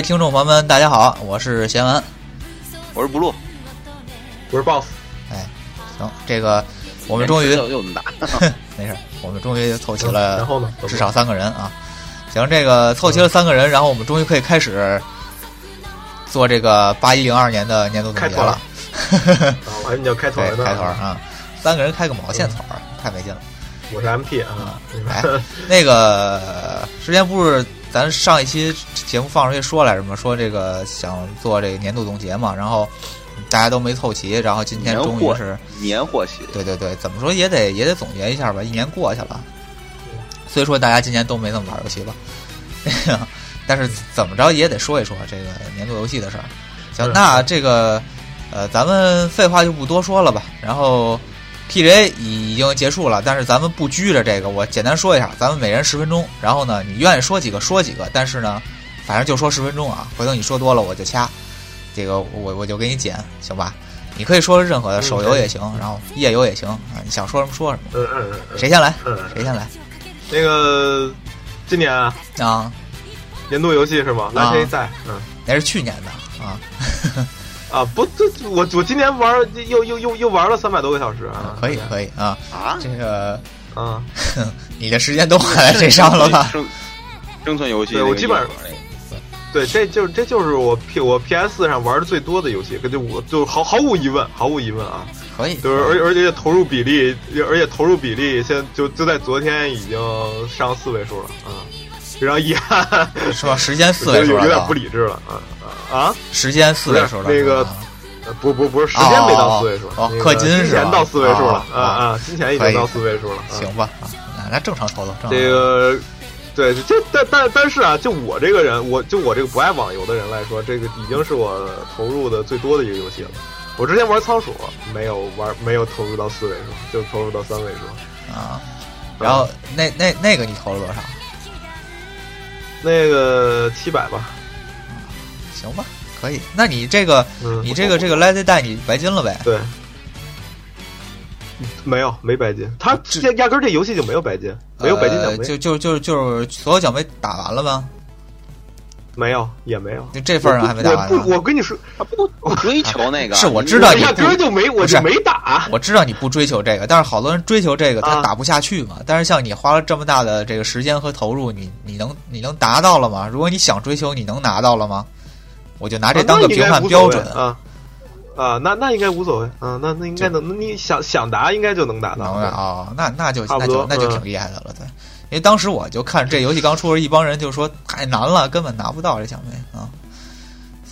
哎，听众朋友们，大家好，我是贤文，我是不录，我是 boss。哎，行，这个我们终于又又那么大，没事，我们终于凑齐了，然后呢，至少三个人啊。行，这个凑齐了三个人，然后我们终于可以开始做这个八一零二年的年度总结了。我还以为你要开团呢，开团啊！三个人开个毛线团，太没劲了。我是 MP 啊，哎，那个时间不是咱上一期节目放出去说来着嘛？说这个想做这个年度总结嘛，然后大家都没凑齐，然后今天终于是年货系，对对对，怎么说也得也得总结一下吧，一年过去了，虽说大家今年都没怎么玩游戏吧，但是怎么着也得说一说这个年度游戏的事儿。行，那这个呃，咱们废话就不多说了吧，然后。TJ 已经结束了，但是咱们不拘着这个，我简单说一下，咱们每人十分钟，然后呢，你愿意说几个说几个，但是呢，反正就说十分钟啊，回头你说多了我就掐，这个我我就给你剪，行吧？你可以说任何的手游也行，然后页游也行啊，你想说什么说什么。嗯嗯嗯。谁先来？谁先来？那个今年啊，啊，年度游戏是吗？蓝黑赛，嗯，那是去年的啊。啊不，这我我今年玩又又又又玩了三百多个小时啊！可以可以啊啊！这个啊，你的时间都花在这上了吧？生存游戏，对我基本上对，这就这就是我 P 我 PS 上玩的最多的游戏，就我就毫毫无疑问，毫无疑问啊！可以，就是而而且投入比例，而且投入比例现在就就在昨天已经上四位数了啊！非常遗憾，是吧？时间四位数有点不理智了啊！啊，时间四位数了，那个，不不不是时间没到四位数，哦，氪金是金钱到四位数了，啊啊，金钱已经到四位数了，行吧，那那正常操作。这个，对，这但但但是啊，就我这个人，我就我这个不爱网游的人来说，这个已经是我投入的最多的一个游戏了。我之前玩仓鼠，没有玩，没有投入到四位数，就投入到三位数啊。然后那那那个你投了多少？那个七百吧。行吧，可以。那你这个，你这个这个 Lazy 带你白金了呗？对，没有没白金，他这压根这游戏就没有白金，没有白金奖杯，就就就就是所有奖杯打完了吗？没有，也没有，就这份上还没打完。我不，我跟你说，不不追求那个，是我知道你压根就没，我就没打。我知道你不追求这个，但是好多人追求这个，他打不下去嘛。但是像你花了这么大的这个时间和投入，你你能你能达到了吗？如果你想追求，你能拿到了吗？我就拿这当个评判标准啊啊，那那应该无所谓啊，那那应该能，你想想答应该就能答到啊，那那就那就那就挺厉害的了，对，因为当时我就看这游戏刚出，一帮人就说太难了，根本拿不到这奖杯啊，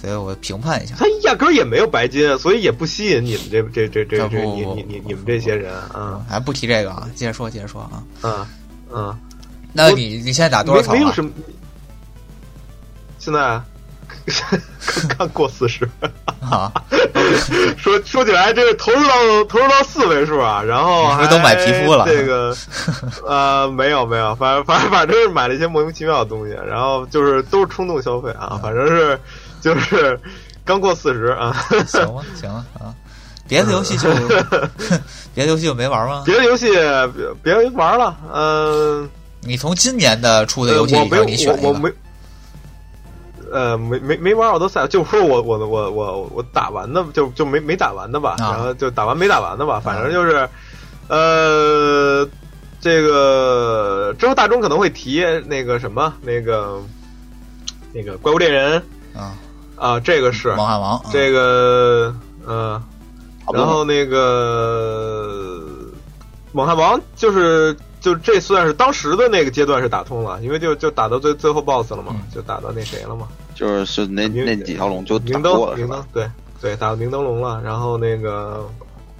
所以我评判一下，他压根儿也没有白金，所以也不吸引你们这这这这这你你你你们这些人啊，还不提这个啊，接着说接着说啊，嗯嗯，那你你现在打多少草？没有什么，现在。刚刚过四十啊！说说起来，这个投入到投入到四位数啊，然后还都买皮肤了。这个 呃，没有没有，反正反正反正是买了一些莫名其妙的东西，然后就是都是冲动消费啊，反正是就是刚过四十啊。行了行了啊，别的游戏就别的游戏就没玩吗？别的游戏别别玩了。嗯，你从今年的出的游戏里边你选一个。呃，没没没玩奥德赛，就说我我我我我打完的，就就没没打完的吧，然后就打完没打完的吧，反正就是，呃，这个之后大众可能会提那个什么那个那个怪物猎人啊。啊，这个是王汉王，这个嗯，然后那个猛汉王就是。就这算是当时的那个阶段是打通了，因为就就打到最最后 BOSS 了嘛，就打到那谁了嘛，就是是那那几条龙就明灯明灯对对打到明灯笼了，然后那个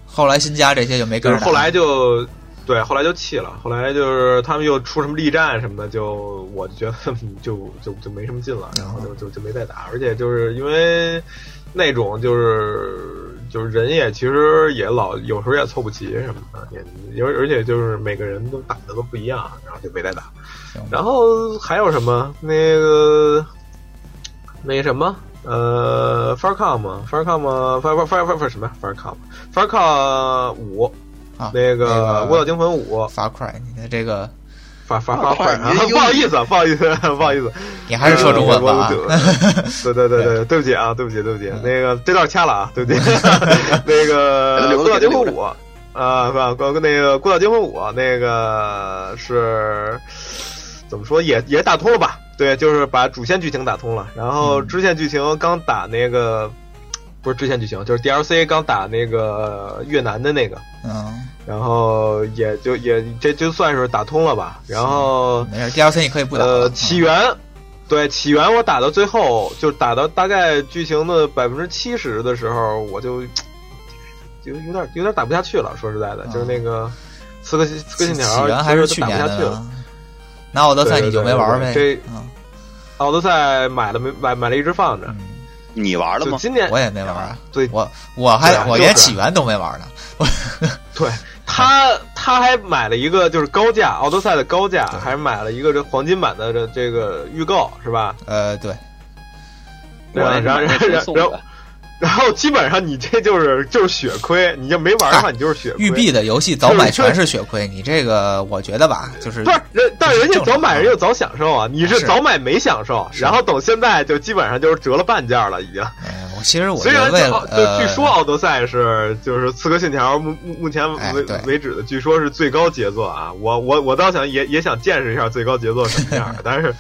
后来新加这些就没跟，后来就对后来就弃了，后来就是他们又出什么力战什么的，就我就觉得 就就就没什么劲了，然后就就就没再打，而且就是因为那种就是。就是人也其实也老有时候也凑不齐什么的，也而而且就是每个人都打的都不一样，然后就没再打。然后还有什么？那个那什么？呃，farcom，farcom，farfarfarfar 什么 Farcom，Farcom 五啊，那个《卧道惊魂五》，Far Cry，你的这个发发发快发，你不好意思，不好意思，不好意思，你还是说中文吧啊。对对对对，对不起啊，对不起，对不起，那个这段掐了啊，对不起。那个《孤岛惊魂五》啊，是吧？那个《孤岛惊魂五》那个是怎么说？也也打通了吧？对，就是把主线剧情打通了，然后支线剧情刚打那个。不是支线剧情，就是 DLC 刚打那个越南的那个，嗯，然后也就也这就算是打通了吧。然后没事，DLC 你可以不打。呃，起源，对起源，我打到最后就打到大概剧情的百分之七十的时候，我就 就有点有点打不下去了。说实在的，就是那个刺客刺客信条起源还是去年的。那奥德赛你就没玩呗？这奥德赛买了没买买了一直放着。你玩了吗？今年我也没玩啊。对，我我还我连起源都没玩呢。我 对他他还买了一个就是高价奥德赛的高价，还买了一个这黄金版的这这个预告是吧？呃，对。然后然后然后。然后基本上你这就是就是血亏，你要没玩的话，你就是血亏。育碧的游戏早买全是血亏，你这个我觉得吧，就是不是人，但人家早买人家早享受啊，你是早买没享受，然后等现在就基本上就是折了半价了，已经。哎我其实我虽然就据说奥德赛是就是刺客信条目目目前为为止的，据说是最高杰作啊，我我我倒想也也想见识一下最高杰作什么样，但是。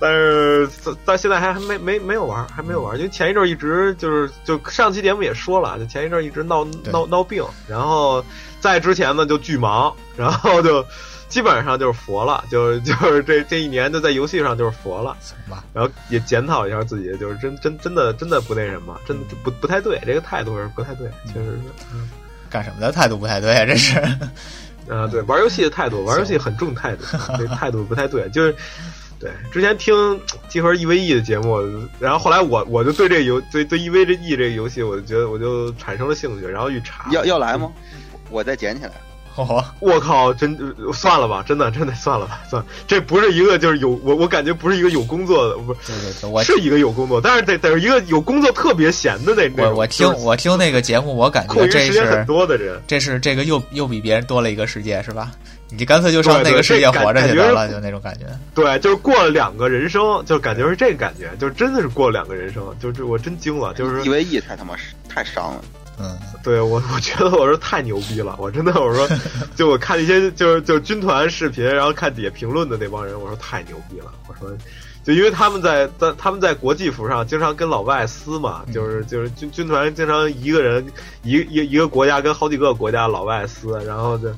但是到现在还还没没没有玩，还没有玩，因为前一阵一直就是就上期节目也说了，就前一阵一直闹闹闹病，然后在之前呢就巨忙，然后就基本上就是佛了，就是就是这 这一年就在游戏上就是佛了，行吧然后也检讨一下自己，就是真真真的真的不那什么，真不不太对，这个态度是不太对，确实是。干什么的态度不太对啊？这是啊，对，玩游戏的态度，玩游戏很重态度，这态度不太对，就是。对，之前听集合 EVE 的节目，然后后来我我就对这游对对一 v 这 e 这个游戏，我就觉得我就产生了兴趣，然后去查。要要来吗？我再捡起来。我靠，真算了吧，真的真的算了吧，算这不是一个就是有我我感觉不是一个有工作的，不是是一个有工作，但是得得是一个有工作特别闲的那我我听我听那个节目，我感觉这是很多的人，这是这个又又比别人多了一个世界，是吧？你干脆就上那个世界活着去得了，就那种感觉。对，就是过了两个人生，就感觉是这个感觉，就真的是过了两个人生，就是我真惊了，就是 EVE 太他妈太伤了。嗯，对我我觉得我说太牛逼了，我真的我说，就我看一些就是就军团视频，然后看底下评论的那帮人，我说太牛逼了，我说，就因为他们在在他们在国际服上经常跟老外撕嘛，就是就是军军团经常一个人一一一个国家跟好几个国家老外撕，然后就。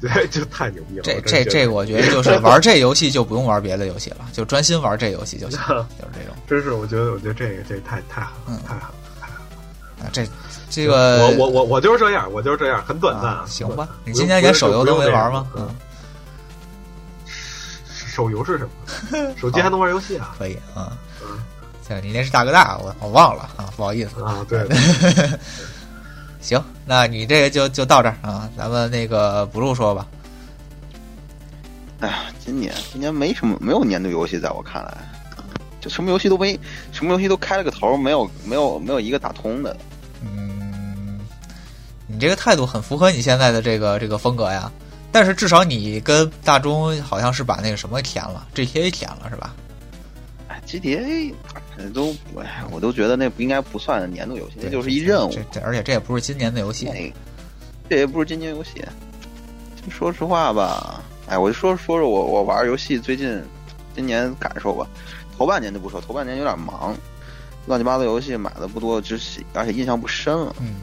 对，就太牛逼了。这这这，我觉得就是玩这游戏就不用玩别的游戏了，就专心玩这游戏就行，就是这种。真是，我觉得，我觉得这个这太太好，了，太好，了，太好了。啊，这这个，我我我我就是这样，我就是这样，很短暂。行吧，你今天连手游都没玩吗？嗯。手游是什么？手机还能玩游戏啊？可以啊。嗯。行，你那是大哥大，我我忘了啊，不好意思啊。对。行，那你这个就就到这儿啊，咱们那个不录说吧。哎呀，今年今年没什么，没有年度游戏，在我看来，就什么游戏都没，什么游戏都开了个头，没有没有没有一个打通的。嗯，你这个态度很符合你现在的这个这个风格呀。但是至少你跟大中好像是把那个什么填了，GTA 填了是吧？哎，GTA。都哎，我都觉得那不应该不算年度游戏，那就是一任务。这而且这也不是今年的游戏，这也不是今年游戏。说实话吧，哎，我就说说说我我玩游戏最近今年感受吧。头半年就不说，头半年有点忙，乱七八糟游戏买的不多，就是而且印象不深了。嗯，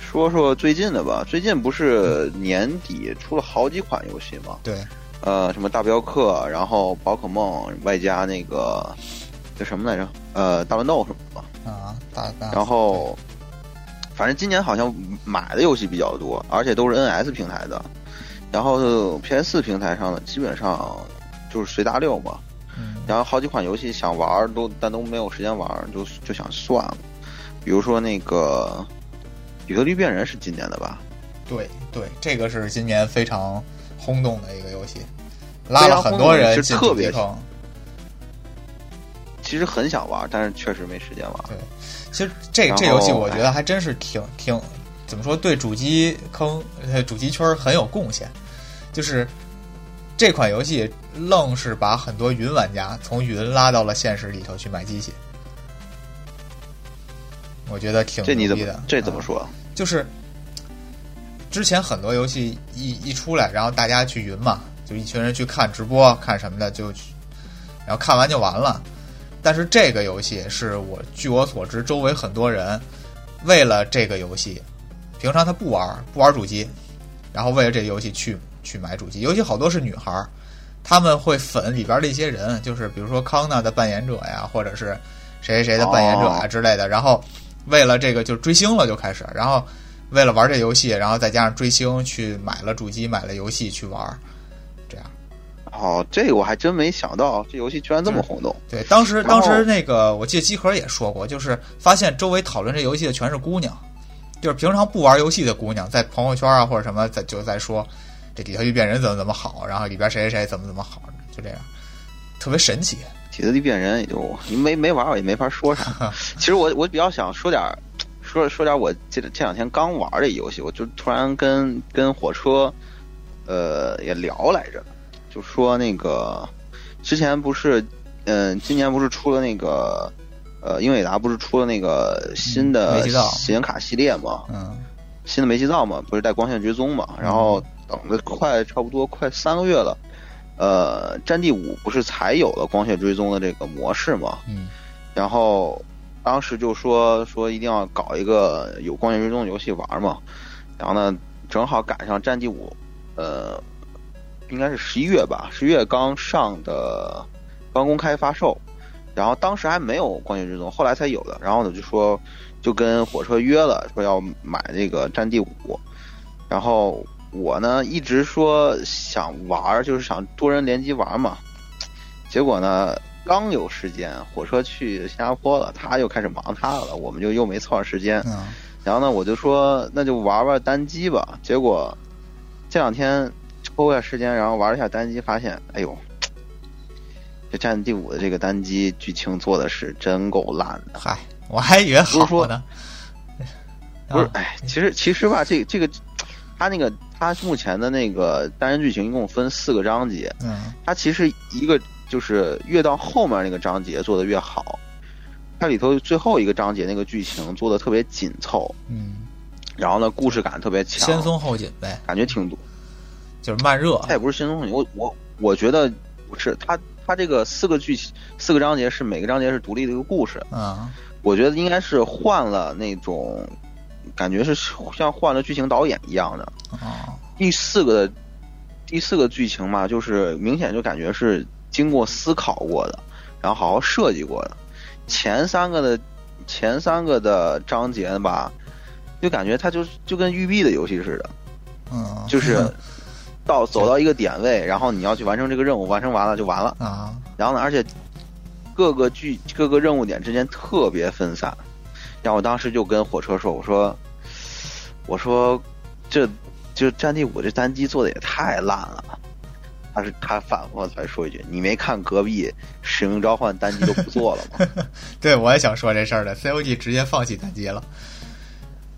说说最近的吧，最近不是年底出了好几款游戏吗？对，呃，什么大镖客，然后宝可梦，外加那个。叫什么来着？呃，大乱斗什么的啊，大然后，反正今年好像买的游戏比较多，而且都是 NS 平台的。然后 PS 四平台上的基本上就是随大溜嘛。然后好几款游戏想玩都，但都没有时间玩，就就想算了。比如说那个《底特律变人》是今年的吧？对对，这个是今年非常轰动的一个游戏，拉了很多人进特别坑。其实很想玩，但是确实没时间玩。对，其实这这游戏我觉得还真是挺挺怎么说，对主机坑、主机圈很有贡献。就是这款游戏愣是把很多云玩家从云拉到了现实里头去买机器，我觉得挺这你怎么牛逼的。这怎么说？就是之前很多游戏一一出来，然后大家去云嘛，就一群人去看直播，看什么的，就，然后看完就完了。但是这个游戏是我据我所知，周围很多人为了这个游戏，平常他不玩不玩主机，然后为了这个游戏去去买主机，尤其好多是女孩儿，他们会粉里边的一些人，就是比如说康纳的扮演者呀，或者是谁谁谁的扮演者呀哦之类的，然后为了这个就追星了就开始，然后为了玩这游戏，然后再加上追星去买了主机，买了游戏去玩，儿。哦，这个我还真没想到，这游戏居然这么轰动。对，当时当时那个我记得机核也说过，就是发现周围讨论这游戏的全是姑娘，就是平常不玩游戏的姑娘，在朋友圈啊或者什么在就在说这里头一变人怎么怎么好，然后里边谁谁谁怎么怎么好，就这样，特别神奇。体力变人也就没没玩，我也没法说啥。其实我我比较想说点，说说点我这这两天刚玩的游戏，我就突然跟跟火车，呃，也聊来着，就说那个之前不是，嗯、今年不是出了那个，呃，英伟达不是出了那个新嗯的显卡系列嘛，嗯新的煤气灶嘛，不是带光线追踪嘛，然后等了快差不多快三个月了。呃，战地五不是才有了光线追踪的这个模式嘛？嗯然后当时就说说一定要搞一个有光线追踪的游戏玩嘛。然后呢，正好赶上战地五，呃，应该是十一月吧，十一月刚上的，刚公开发售。然后当时还没有光线追踪，后来才有的。然后呢，就说就跟火车约了，说要买那个战地五。然后我呢一直说想玩，就是想多人联机玩嘛。结果呢，刚有时间，火车去新加坡了，他又开始忙他的了，我们就又没凑上时间。嗯然后呢，我就说那就玩玩单机吧。结果这两天抽一下时间，然后玩了一下单机，发现，哎呦，这《战地五》的这个单机剧情做的是真够烂的。嗨，我还以为好说呢。不是啊，哎，其实其实吧，这这个他那个他目前的那个单人剧情一共分四个章节，嗯它其实一个就是越到后面那个章节做的越好，它里头最后一个章节那个剧情做的特别紧凑，嗯，然后呢故事感特别强，先松后紧呗，感觉挺多。就是慢热。它也不是新东西，我我我觉得不是，它它这个四个剧情四个章节是每个章节是独立的一个故事，嗯我觉得应该是换了那种感觉是像换了剧情导演一样的。哦第四个第四个剧情嘛，就是明显就感觉是经过思考过的，然后好好设计过的。前三个的前三个的章节吧，就感觉它就就跟育碧的游戏似的，嗯，就是 到走到一个点位，然后你要去完成这个任务，完成完了就完了。啊然后呢，而且各个剧各个任务点之间特别分散。然后我当时就跟火车说：“我说，我说，这就战地五这单机做的也太烂了。”他是他反复才说一句：“你没看隔壁使命召唤单机都不做了吗 对，我也想说这事儿的，COG 直接放弃单机了。？”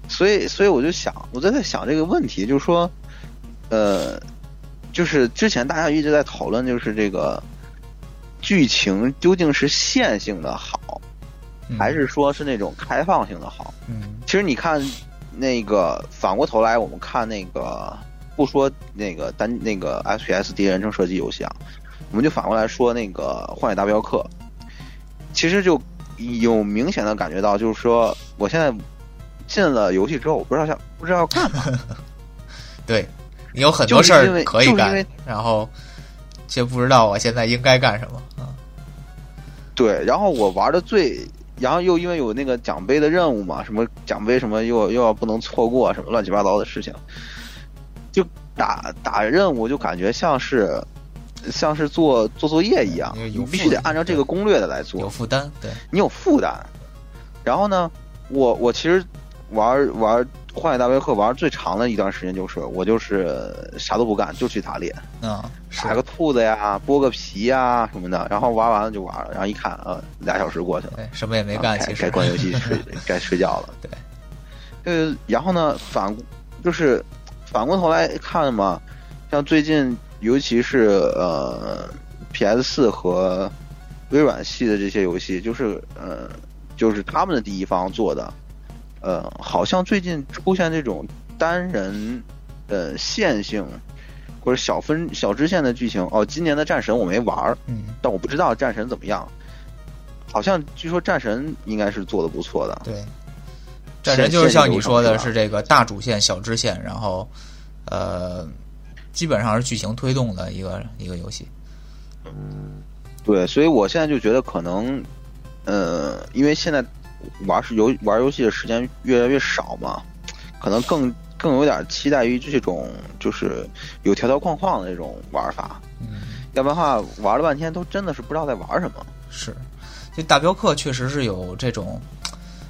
所以，所以我就想，我在在想这个问题，就是说，呃，就是之前大家一直在讨论，就是这个剧情究竟是线性的好，嗯还是说是那种开放性的好？嗯其实你看，那个反过头来，我们看那个不说那个单那个 FPS 第一人称射击游戏啊，我们就反过来说那个《荒野大镖客》，其实就有明显的感觉到，就是说我现在进了游戏之后，我不知道想不知道要干嘛。对你有很多事儿可以干然后却不知道我现在应该干什么啊。对，然后我玩的最，然后又因为有那个奖杯的任务嘛，什么奖杯什么又又要不能错过什么乱七八糟的事情，就打打任务就感觉像是像是做做作业一样，你必须得按照这个攻略的来做有，负担，对，你有负担。然后呢，我我其实玩玩《荒野大镖客》玩最长的一段时间就是我就是啥都不干，就去打猎，嗯，是打个兔子呀，剥个皮呀什么的，然后玩完了就玩了，然后一看，呃，俩小时过去了。对，什么也没干，其实该关游戏 睡，该睡觉了。对，呃，然后呢，反就是反过头来看嘛，像最近尤其是呃 PS 四和微软系的这些游戏，就是呃就是他们的第一方做的，呃，好像最近出现这种单人呃线性或者小分小支线的剧情。哦，今年的战神我没玩儿，嗯，但我不知道战神怎么样。好像据说战神应该是做的不错的。对，战神就是像你说的是是这个大主线、小支线，然后呃，基本上是剧情推动的一个一个游戏。对，所以我现在就觉得可能，呃，因为现在玩是游玩游戏的时间越来越少嘛，可能更更有点期待于这种就是有条条框框的那种玩法。嗯，要不然的话，玩了半天都真的是不知道在玩什么。是，就大镖客确实是有这种，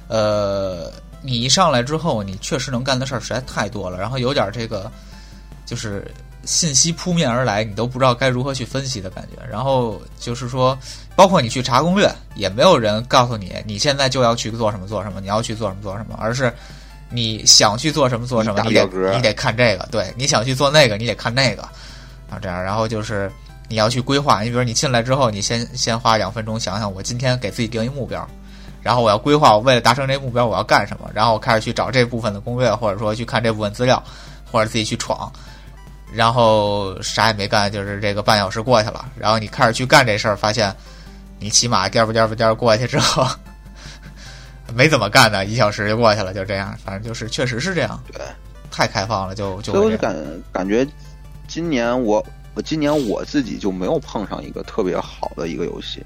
呃，你一上来之后，你确实能干的事儿实在太多了，然后有点这个就是信息扑面而来，你都不知道该如何去分析的感觉。然后就是说，包括你去查攻略，也没有人告诉你你现在就要去做什么做什么，你要去做什么做什么，而是你想去做什么做什么，你得你得看这个，对，你想去做那个，你得看那个，啊，这样，然后就是你要去规划。你比如你进来之后，你先先花两分钟想想，我今天给自己定一目标，然后我要规划我为了达成这目标我要干什么，然后我开始去找这部分的攻略，或者说去看这部分资料，或者自己去闯。然后啥也没干，就是这个半小时过去了，然后你开始去干这事儿，发现你起码颠吧颠吧颠儿过去之后，没怎么干呢，一小时就过去了，就这样，反正就是确实是这样，对，太开放了，就就所以我就感感觉今年我我今年我自己就没有碰上一个特别好的一个游戏，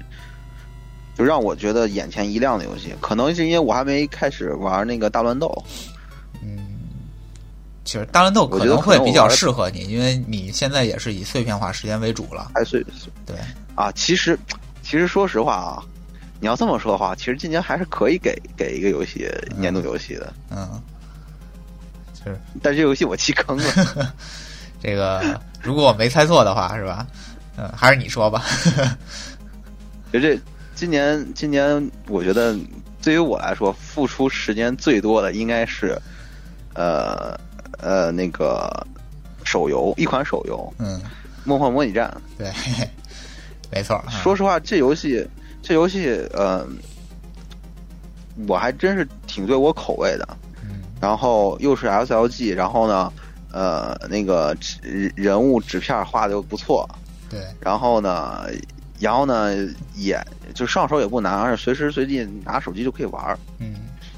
就让我觉得眼前一亮的游戏。可能是因为我还没开始玩那个大乱斗，嗯，其实大乱斗可我觉得能会比较适合你，因为你现在也是以碎片化时间为主了。还是对，啊，其实其实说实话啊，你要这么说的话，其实今年还是可以给给一个游戏年度游戏的，嗯，就是但这游戏我弃坑了。这个，如果我没猜错的话，是吧？嗯，还是你说吧。就这今年今年，我觉得对于我来说，付出时间最多的应该是，呃呃那个手游，一款手游嗯，《梦幻模拟战对，没错。》。说实话，这游戏这游戏，呃，我还真是挺对我口味的。嗯然后又是 SLG，然后呢，呃，那个纸人物纸片画的又不错，对，然后呢，然后呢，也就上手也不难，而且随时随地拿手机就可以玩儿。嗯，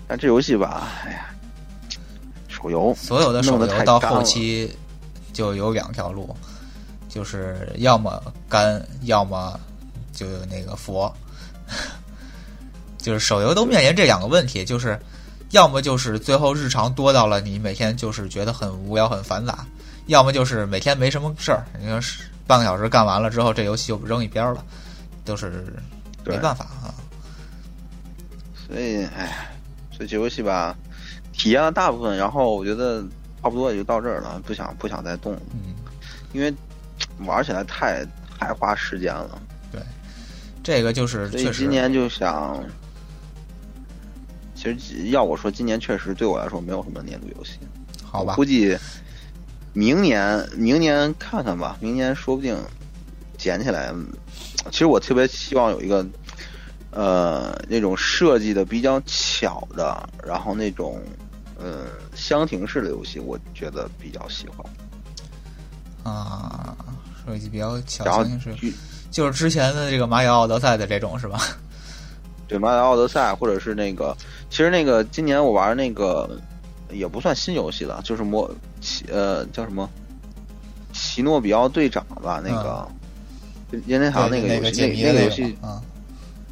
但这游戏吧，哎呀，手游所有的手游到后期就有两条路，就是要么干，要么就那个佛。就是手游都面临这两个问题，就是要么就是最后日常多到了你每天就是觉得很无聊很繁杂，要么就是每天没什么事儿，你说是半个小时干完了之后，这游戏就扔一边了，都是没办法啊。所以，哎这游戏吧，体验了大部分，然后我觉得差不多也就到这儿了，不想不想再动，嗯，因为玩起来太太花时间了。对这个就是所以今年就想，其实要我说，今年确实对我来说没有什么年度游戏。好吧估，计明年明年看看吧，明年说不定捡起来。其实我特别希望有一个呃那种设计的比较巧的，然后那种呃箱庭式的游戏，我觉得比较喜欢。啊，设计比较巧就是之前的这个马里奥奥德赛的这种是吧？对《马里奥奥德赛》，或者是那个，其实那个今年我玩那个也不算新游戏了，就是魔奇呃叫什么奇诺比奥队长吧，那个任天堂对那个游戏，那个那个游戏啊，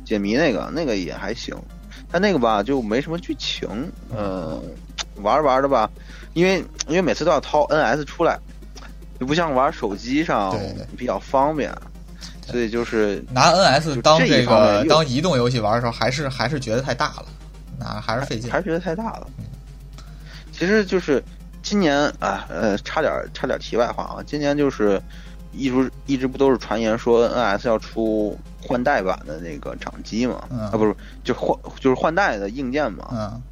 解谜那个那个也还行，但那个吧就没什么剧情，嗯、玩着玩着吧，因为因为每次都要掏 NS 出来，就不像玩手机上比较方便，所以就是拿 NS 当这个当移动游戏玩的时候，还是还是觉得太大了，那还是费劲还。是觉得太大了。其实就是今年啊，呃，差点差点题外话啊，今年就是一直一直不都是传言说 NS 要出换代版的那个掌机嘛？嗯啊，不是，就换就是换代的硬件嘛。嗯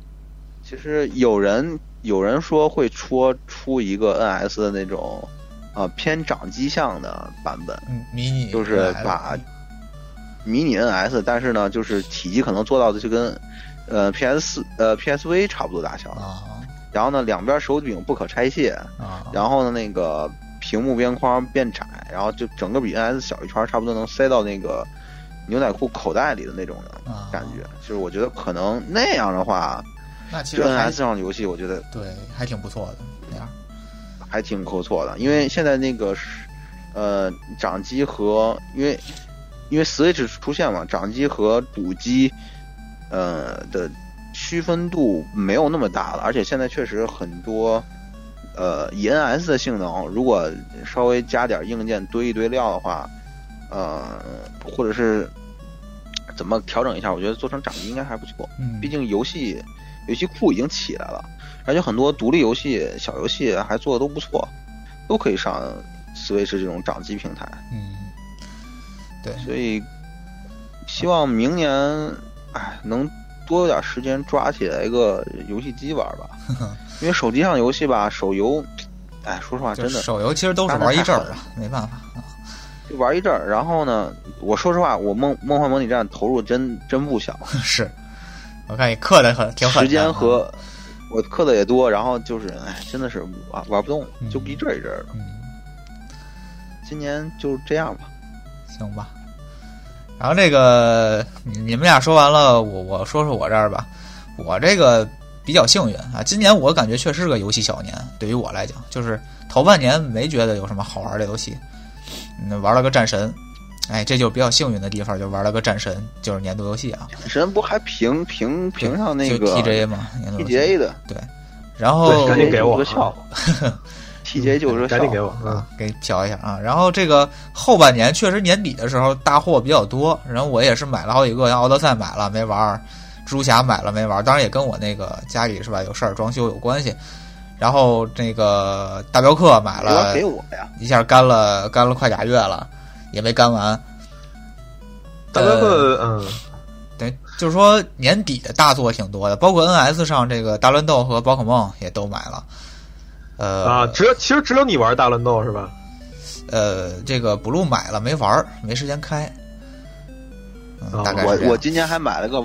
其实有人有人说会出出一个 NS 的那种呃偏掌机向的版本，嗯，迷你就是把迷你 NS，但是呢，就是体积可能做到的就跟呃 PS 四呃 PSV 差不多大小，啊。然后呢两边手柄不可拆卸，啊，然后呢那个屏幕边框变窄，然后就整个比 NS 小一圈，差不多能塞到那个牛仔裤口袋里的那种的啊。感觉。就是我觉得可能那样的话，就那其实还 NS 上的游戏，我觉得对还挺不错的那样。还挺不错的，因为现在那个是呃掌机和因为因为 Switch 出现嘛，掌机和主机呃的区分度没有那么大了，而且现在确实很多呃以 NS 的性能，如果稍微加点硬件堆一堆料的话，呃或者是怎么调整一下，我觉得做成掌机应该还不错。嗯，毕竟游戏游戏库已经起来了，而且很多独立游戏、小游戏还做的都不错，都可以上 Switch 这种掌机平台。嗯，对，所以希望明年，哎，能多有点时间抓起来一个游戏机玩吧。因为手机上游戏吧，手游，哎，说实话，真的手游其实都是玩一阵儿啊，没办法啊。就玩一阵儿。然后呢，我说实话，我梦梦幻模拟战投入真真不小，是，我看你氪的很挺狠的，时间和我氪的也多，然后就是，哎，真的是玩玩不动，嗯就一阵儿一阵儿的。嗯，今年就这样吧。行吧。然后这个你你们俩说完了，我我说说我这儿吧。我这个比较幸运啊，今年我感觉确实是个游戏小年，对于我来讲，就是头半年没觉得有什么好玩的游戏，嗯，玩了个战神，哎，这就比较幸运的地方，就玩了个战神，就是年度游戏啊，战神不还评评评上那个年度 TGA 的对，然后赶紧给我个笑话，TGA 就是个笑话。赶紧给我，嗯啊，给你瞟一下啊。然后这个后半年确实年底的时候大货比较多，然后我也是买了好几个，像奥德赛买了没玩儿，蜘蛛侠买了没玩儿，当然也跟我那个家里是吧有事儿装修有关系。然后那个大镖客买了给我呀？一下干了干了快俩月了，也没干完。大镖客，嗯，对，就是说年底的大作挺多的，包括 NS 上这个大乱斗和宝可梦也都买了。呃啊，只有其实只有你玩大乱斗是吧？呃，这个 blue 买了没玩儿，没时间开。嗯，哦大概是这样我我今年还买了个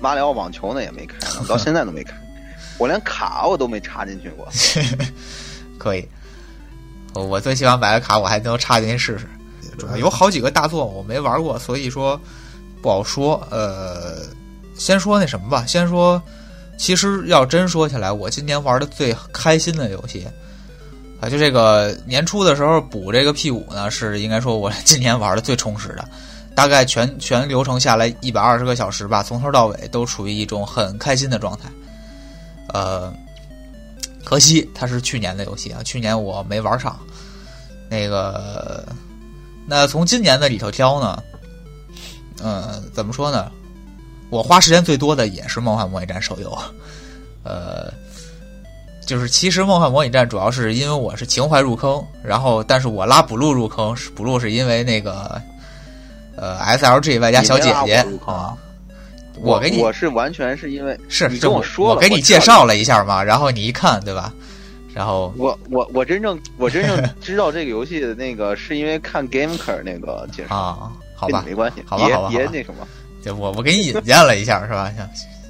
马里奥网球呢，也没开 到现在都没开。我连卡我都没插进去过。可以。我我最喜欢买个卡，我还能插进去试试。主要有好几个大作我没玩过，所以说不好说。呃，先说那什么吧，先说，其实要真说起来，我今年玩的最开心的游戏啊，就这个年初的时候补这个 P 五呢，是应该说我 今年玩的最充实的。大概全全流程下来一百二十个小时吧，从头到尾都处于一种很开心的状态。呃，可惜它是去年的游戏啊，去年我没玩上。那个，那从今年的里头挑呢，呃，怎么说呢？我花时间最多的也是《梦幻模拟战》手游，呃，就是其实《梦幻模拟战》主要是因为我是情怀入坑，然后但是我拉补录入坑，是补录是因为那个呃 SLG 外加小姐姐啊，我给你我是完全是因为是你跟我说了，我给你介绍了一下嘛，然后你一看对吧？然后我我我真正我真正知道这个游戏的那个，是因为看 GameKer 那个介绍，啊，好吧，没关系，好吧别好吧别那什么就我我给你引荐了一下是吧？行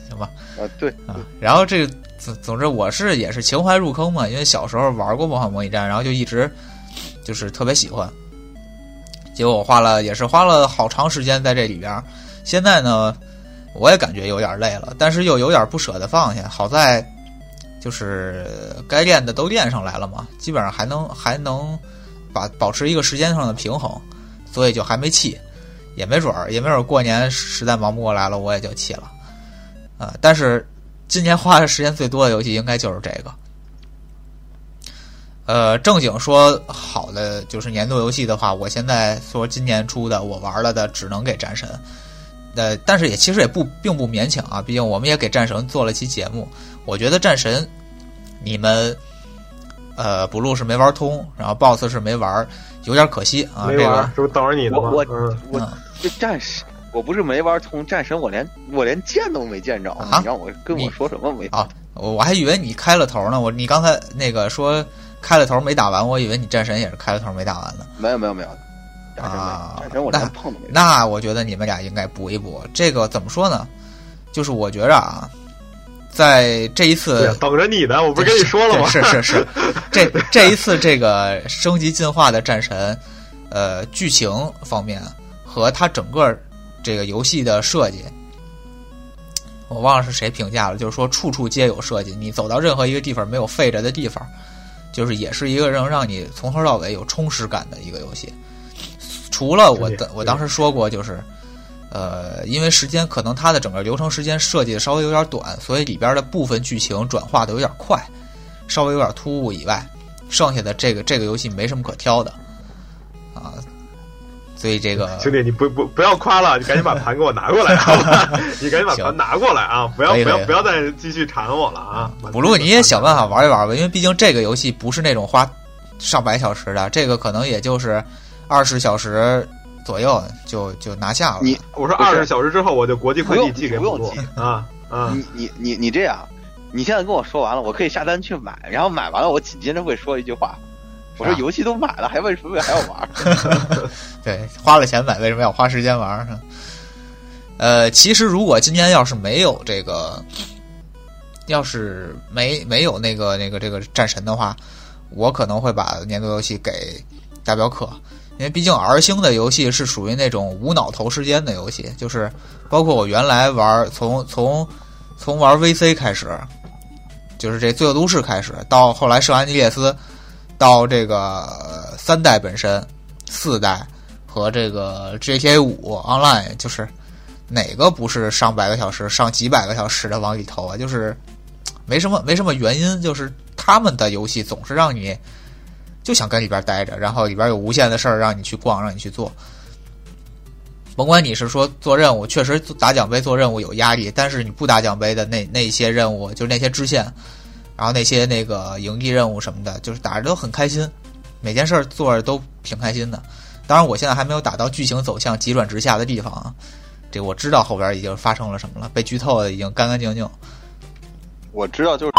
行吧啊，对，啊，然后这个总总之我是也是情怀入坑嘛，因为小时候玩过《梦幻模拟战》，然后就一直就是特别喜欢。结果我花了也是花了好长时间在这里边儿，现在呢我也感觉有点累了，但是又有点不舍得放下。好在就是该练的都练上来了嘛，基本上还能还能把保持一个时间上的平衡，所以就还没弃，也没准儿也没准儿过年实在忙不过来了，我也就弃了。啊、但是今年花的时间最多的游戏应该就是这个。呃，正经说好的就是年度游戏的话，我现在说今年出的我玩了的只能给战神。呃，但是也其实也不并不勉强啊，毕竟我们也给战神做了期节目。我觉得战神你们呃不录是没玩通，然后 BOSS 是没玩，有点可惜啊。这个，没玩是不是等着你呢吗？我我嗯，我嗯这战神，我不是没玩通战神，我连我连见都没见着，啊你让我跟我说什么没？啊，我我还以为你开了头呢。我你刚才那个说开了头没打完，我以为你战神也是开了头没打完呢。没有没有没有，战神啊战神我连碰都没。那我觉得你们俩应该补一补。这个怎么说呢？就是我觉着啊，在这一次啊，等着你呢，我不是跟你说了吗？是是是，这这一次这个升级进化的战神，呃，剧情方面和它整个这个游戏的设计，我忘了是谁评价了，就是说处处皆有设计，你走到任何一个地方没有废着的地方，就是也是一个能让你从头到尾有充实感的一个游戏。除了我的我当时说过，就是。呃，因为时间可能它的整个流程时间设计的稍微有点短，所以里边的部分剧情转化的有点快，稍微有点突兀以外，剩下的这个这个游戏没什么可挑的啊。所以这个兄弟，你不不不要夸了，你赶紧把盘给我拿过来，好吧？你赶紧把盘拿过来啊！不要不要不要再继续缠我了啊！不如你也想办法玩一玩吧，因为毕竟这个游戏不是那种花上百小时的，这个可能也就是二十小时。左右就就拿下了。你我说二十小时之后我就国际快递寄给不用寄啊啊！你你你你这样，你现在跟我说完了，我可以下单去买，然后买完了我紧接着会说一句话，我说游戏都买了，还为什么还要玩？对，花了钱买，为什么要花时间玩？呃，其实如果今天要是没有这个，要是没没有那个那个这个战神的话，我可能会把年度游戏给大镖客。因为毕竟 R 星的游戏是属于那种无脑投时间的游戏，就是包括我原来玩，从从从玩 VC 开始，就是这罪恶都市开始，到后来圣安地列斯，到这个三代本身，四代和这个 GTA 五 Online，就是哪个不是上百个小时、上几百个小时的往里投啊？就是没什么没什么原因，就是他们的游戏总是让你。就想跟里边待着，然后里边有无限的事儿让你去逛，让你去做。甭管你是说做任务，确实打奖杯做任务有压力，但是你不打奖杯的那那些任务，就是那些支线，然后那些那个营地任务什么的，就是打着都很开心，每件事儿做着都挺开心的。当然，我现在还没有打到剧情走向急转直下的地方啊，这我知道后边已经发生了什么了，被剧透的已经干干净净。我知道，就是。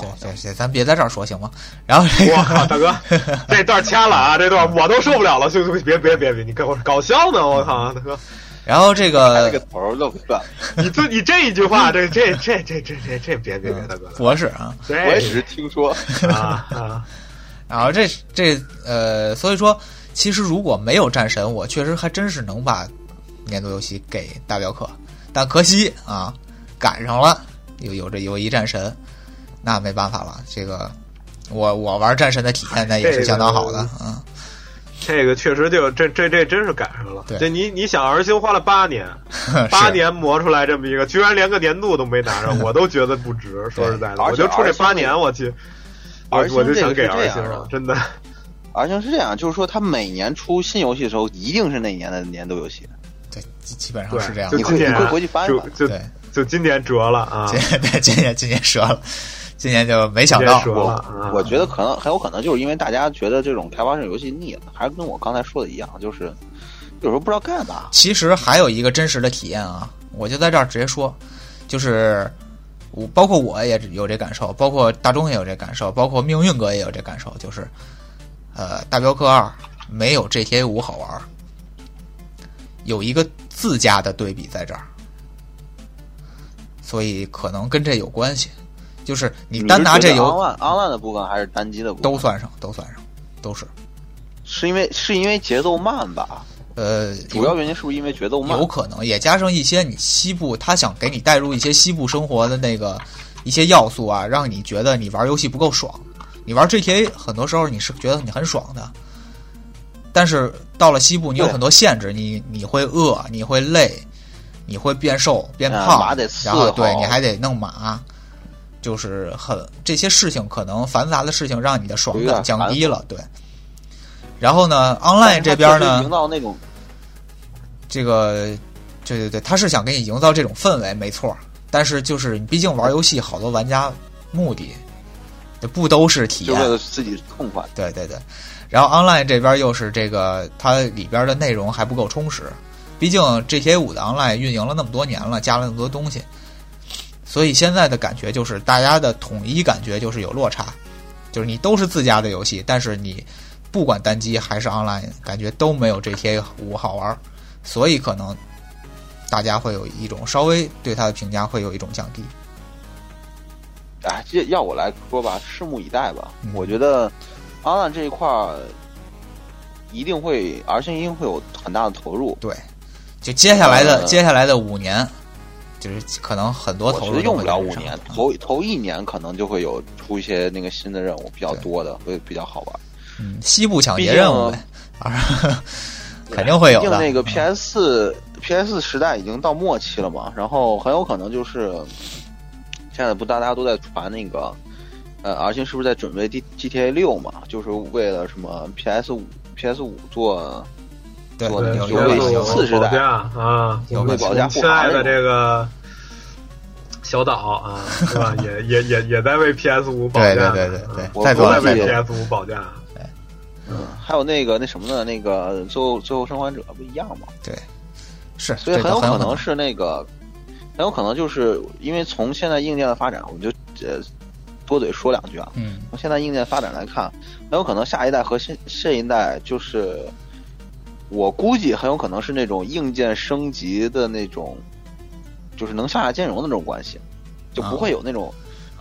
对对对，咱别在这儿说行吗？然后，我靠，大哥，这段掐了啊！这段我都受不了了，行行，别别别别，你跟我搞笑呢，我靠，大哥。然后这个这个头漏断，你这你这一句话，这这这这这这这别别别，大哥，博士啊，我也只是听说啊啊。然后这这呃，所以说，其实如果没有战神，我确实还真是能把年度游戏给大镖客，但可惜啊，赶上了有有这有一战神。那没办法了，这个我我玩战神的体验那也是相当好的，嗯，这个确实就这这这真是赶上了。对，这你你想，儿星花了八年，八年磨出来这么一个，居然连个年度都没拿上，我都觉得不值。说实在的，我就出这八年，我去，我我就想给儿星了，真的。儿星是这样，就是说他每年出新游戏的时候，一定是那年的年度游戏。对，基本上是这样。你会你会回去翻就就就今年折了啊！对，今年今年折了。今年就没想到，我我觉得可能很有可能就是因为大家觉得这种开发式游戏腻了，还是跟我刚才说的一样，就是有时候不知道干嘛。其实还有一个真实的体验啊，我就在这儿直接说，就是我包括我也有这感受，包括大钟也有这感受，包括命运哥也有这感受，就是呃，大镖客二没有 GTA 五好玩，有一个自家的对比在这儿，所以可能跟这有关系。就是你单拿这游，online online 的部分还是单机的部分都算上，都算上，都是。是因为是因为节奏慢吧？呃，主要原因是不是因为节奏慢？有可能，也加上一些你西部，他想给你带入一些西部生活的那个一些要素啊，让你觉得你玩游戏不够爽。你玩 GTA 很多时候你是觉得你很爽的，但是到了西部，你有很多限制，你你会饿，你会累，你会变瘦变胖，然后对你还得弄马。就是很这些事情，可能繁杂的事情让你的爽感降低了，对。然后呢，online 这边呢，营造那种这个，对对对，他是想给你营造这种氛围，没错。但是就是你毕竟玩游戏，好多玩家目的不都是体验，为了自己痛快。对对对。然后 online 这边又是这个，它里边的内容还不够充实。毕竟 GTA 五的 online 运营了那么多年了，加了那么多东西。所以现在的感觉就是，大家的统一感觉就是有落差，就是你都是自家的游戏，但是你不管单机还是 online，感觉都没有 GTA 五好玩，所以可能大家会有一种稍微对它的评价会有一种降低。哎，这要我来说吧，拭目以待吧。嗯我觉得 online 这一块儿一定会，而且一定会有很大的投入。对，就接下来的、呃接下来的五年，就是可能很多投入我觉得用不了五年，头头一年可能就会有出一些那个新的任务比较多的，会比较好玩。嗯，西部抢劫任务 肯定会有的。毕竟那个嗯 PS 四 PS 四时代已经到末期了嘛，然后很有可能就是现在不大家都在传那个，呃，而且是不是在准备 D GTA 六嘛？就是为了什么 PS 五 PS 五做对做的有有为有有次时代啊，有为我们保价亲爱的这个小岛啊，是吧？也也也也在为 PS 五保驾，对对对对对啊我在为 PS 五保价。嗯，还有那个那什么呢？那个最后最后生还者不一样吗？对？是，所以很很有可能是那个，很有可能就是因为从现在硬件的发展，我们就呃多嘴说两句啊。嗯从现在硬件发展来看，很有可能下一代和现这一代就是，我估计很有可能是那种硬件升级的那种，就是能上下兼容的那种关系，就不会有那种，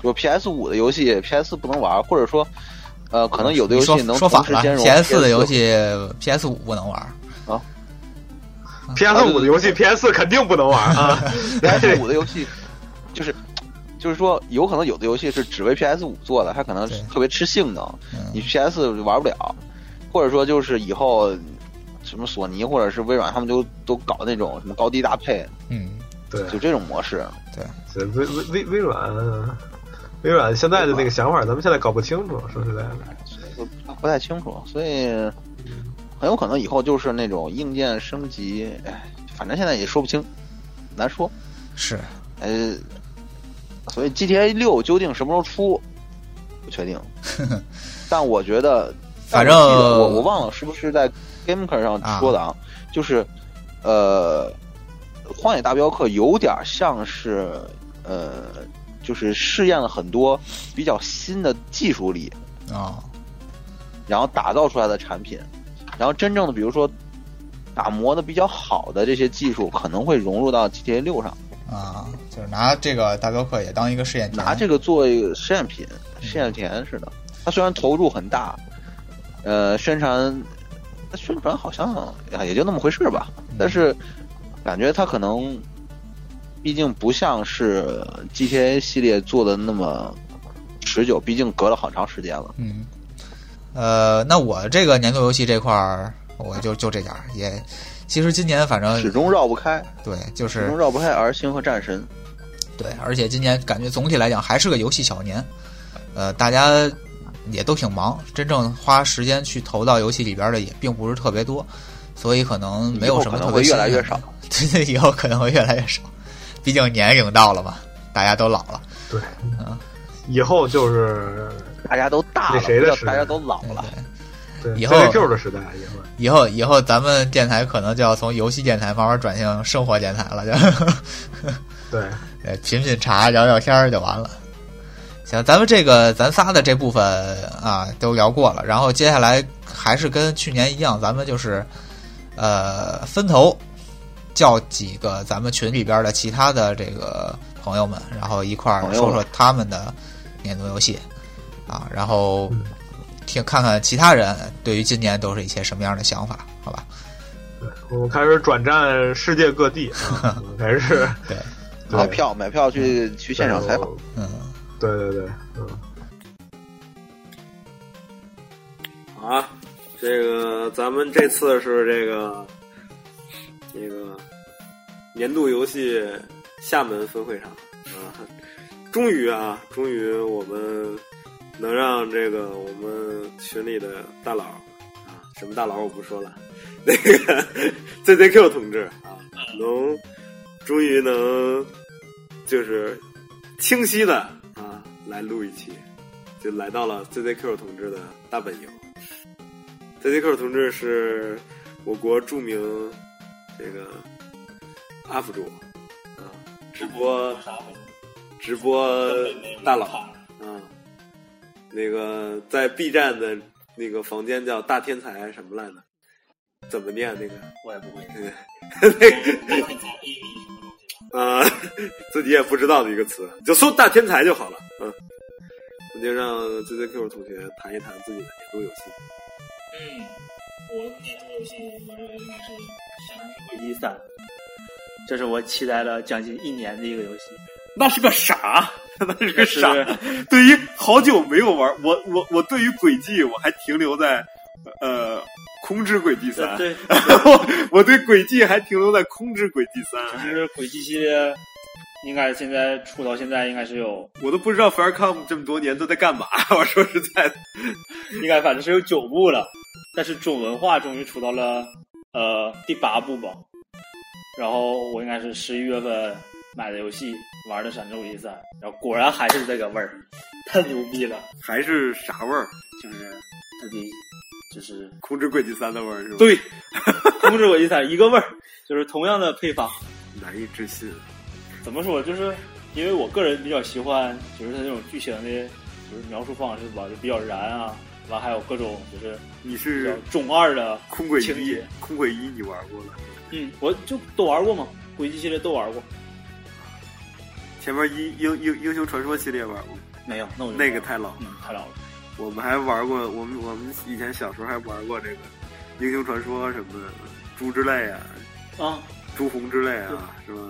比如 PS 五的游戏 PS 不能玩，或者说，呃，可能有的游戏能同时兼容，PS 四的游戏 PS 五不能玩。PS 五的游戏 PS 四肯定不能玩啊！PS 五的游戏，就是就是说，有可能有的游戏是只为 PS 五做的，它可能对。特别吃性能，嗯。你 PS 玩不了，或者说就是以后什么索尼或者是微软，他们就都搞那种什么高低搭配，嗯，对，就这种模式。对微微微微软，微软现在的那个想法，咱们现在搞不清楚。说实在的，不不太清楚，所以很有可能以后就是那种硬件升级，哎，反正现在也说不清，难说。是呃，所以 GTA 六究竟什么时候出，不确定。但我觉得，反正我我忘了是不是在 Gameker 上说的啊，就是呃，《荒野大镖客》有点像是呃，就是试验了很多比较新的技术力，啊，然后打造出来的产品，然后真正的比如说打磨的比较好的这些技术，可能会融入到 GTA 六上。啊，就是拿这个大镖客也当一个试验，拿这个做一个实验品、试验田似的。它虽然投入很大，呃，宣传宣传好像啊也就那么回事吧，但是感觉它可能毕竟不像是 GTA 系列做的那么持久，毕竟隔了好长时间了。嗯，呃，那我这个年度游戏这块儿，我就就这点儿，也其实今年反正始终绕不开，对，就是始终绕不开 R 星和战神。对，而且今年感觉总体来讲还是个游戏小年，呃，大家也都挺忙，真正花时间去投到游戏里边的也并不是特别多，所以可能没有什么特别会越来越少。对 对，以后可能会越来越少，毕竟年龄到了嘛，大家都老了。对，以后就是大家都大那了，大家都老了。对，以后 Q 的时代，以后以后以后咱们电台可能就要从游戏电台慢慢转向生活电台了，就对，呃品品茶聊聊天儿就完了。行，咱们这个咱仨的这部分啊都聊过了，然后接下来还是跟去年一样，咱们就是呃分头叫几个咱们群里边的其他的这个朋友们，然后一块儿说说他们的年度游戏啊，然后嗯听看看其他人对于今年都是一些什么样的想法，好吧？对，我们开始转战世界各地啊，我们开始对，对买票买票去去现场采访。嗯，对对对，嗯。好啊，这个咱们这次是这个这个年度游戏厦门分会场啊，终于啊，终于我们能让这个我们群里的大佬啊，什么大佬我不说了，那个 ZZQ 同志啊，能终于能就是清晰的来录一期，就来到了 ZZQ 同志的大本营。ZZQ 同志是我国著名这个 UP 主啊，直播直播大佬啊，那个在 B 站的那个房间叫大天才什么来着？怎么念那个？我也不会。那个啊，自己也不知道的一个词，就搜大天才就好了。嗯，我们就让 ZZQ 同学谈一谈自己的年度游戏。嗯，我年度游戏我认为应该是《闪之轨迹三》，这是我期待了将近一年的一个游戏。那是个啥？那是个啥？对于好久没有玩，我我我对于轨迹我还停留在呃空之轨迹三，对，我我对轨迹还停留在空之轨迹三，其实轨迹系列，应该现在出到现在应该是有，我都不知道 Faircom 这么多年都在干嘛。我说实在的，应该反正是有九部了，但是中文化终于出到了呃第八部吧。然后我应该是十一月份买的游戏，玩的《闪之轨迹三》，然后果然还是这个味儿，太牛逼了，还是啥味儿？就是自己就是空之轨迹三的味儿是吧？，对，空之轨迹三一个味儿，就是同样的配方。难以置信。怎么说？就是因为我个人比较喜欢，就是它那种剧情的，就是描述方式吧，就比较燃啊，完还有各种就是你是中二的空轨一空轨一你玩过了？嗯，我就都玩过嘛，轨迹系列都玩过。前面英英英英雄传说系列玩过？没有，那我那个太老太老了。我们还玩过，我们我们以前小时候还玩过这个英雄传说什么的，猪之泪啊，啊，朱红之泪啊，是吧？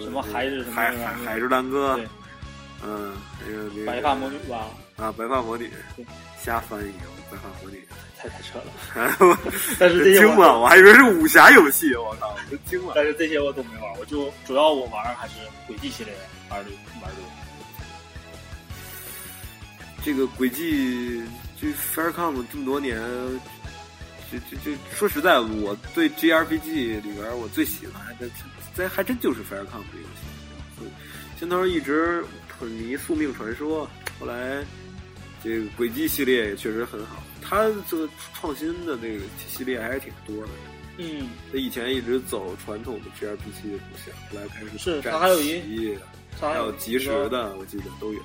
什么海之什么海海海之蓝哥，嗯，还有那个白发魔女吧，啊，白发魔女对，瞎翻译白发魔女，太太扯了。但是这些我惊了，我还以为是武侠游戏，我靠，我都惊了。但是这些我都没玩，我就主要我玩还是轨迹系列玩的玩的。这个轨迹，就 Faircom 这么多年，就就就说实在，我对 JRPG 里边我最喜欢的，这还真就是 Faircom 的游戏。先头一直很迷《宿命传说》，后来这个轨迹系列也确实很好。它这个创新的这个系列还是挺多的。嗯，他以前一直走传统的 JRPG 的路线，后来开始是战它还有一还有即时的。我记得都有。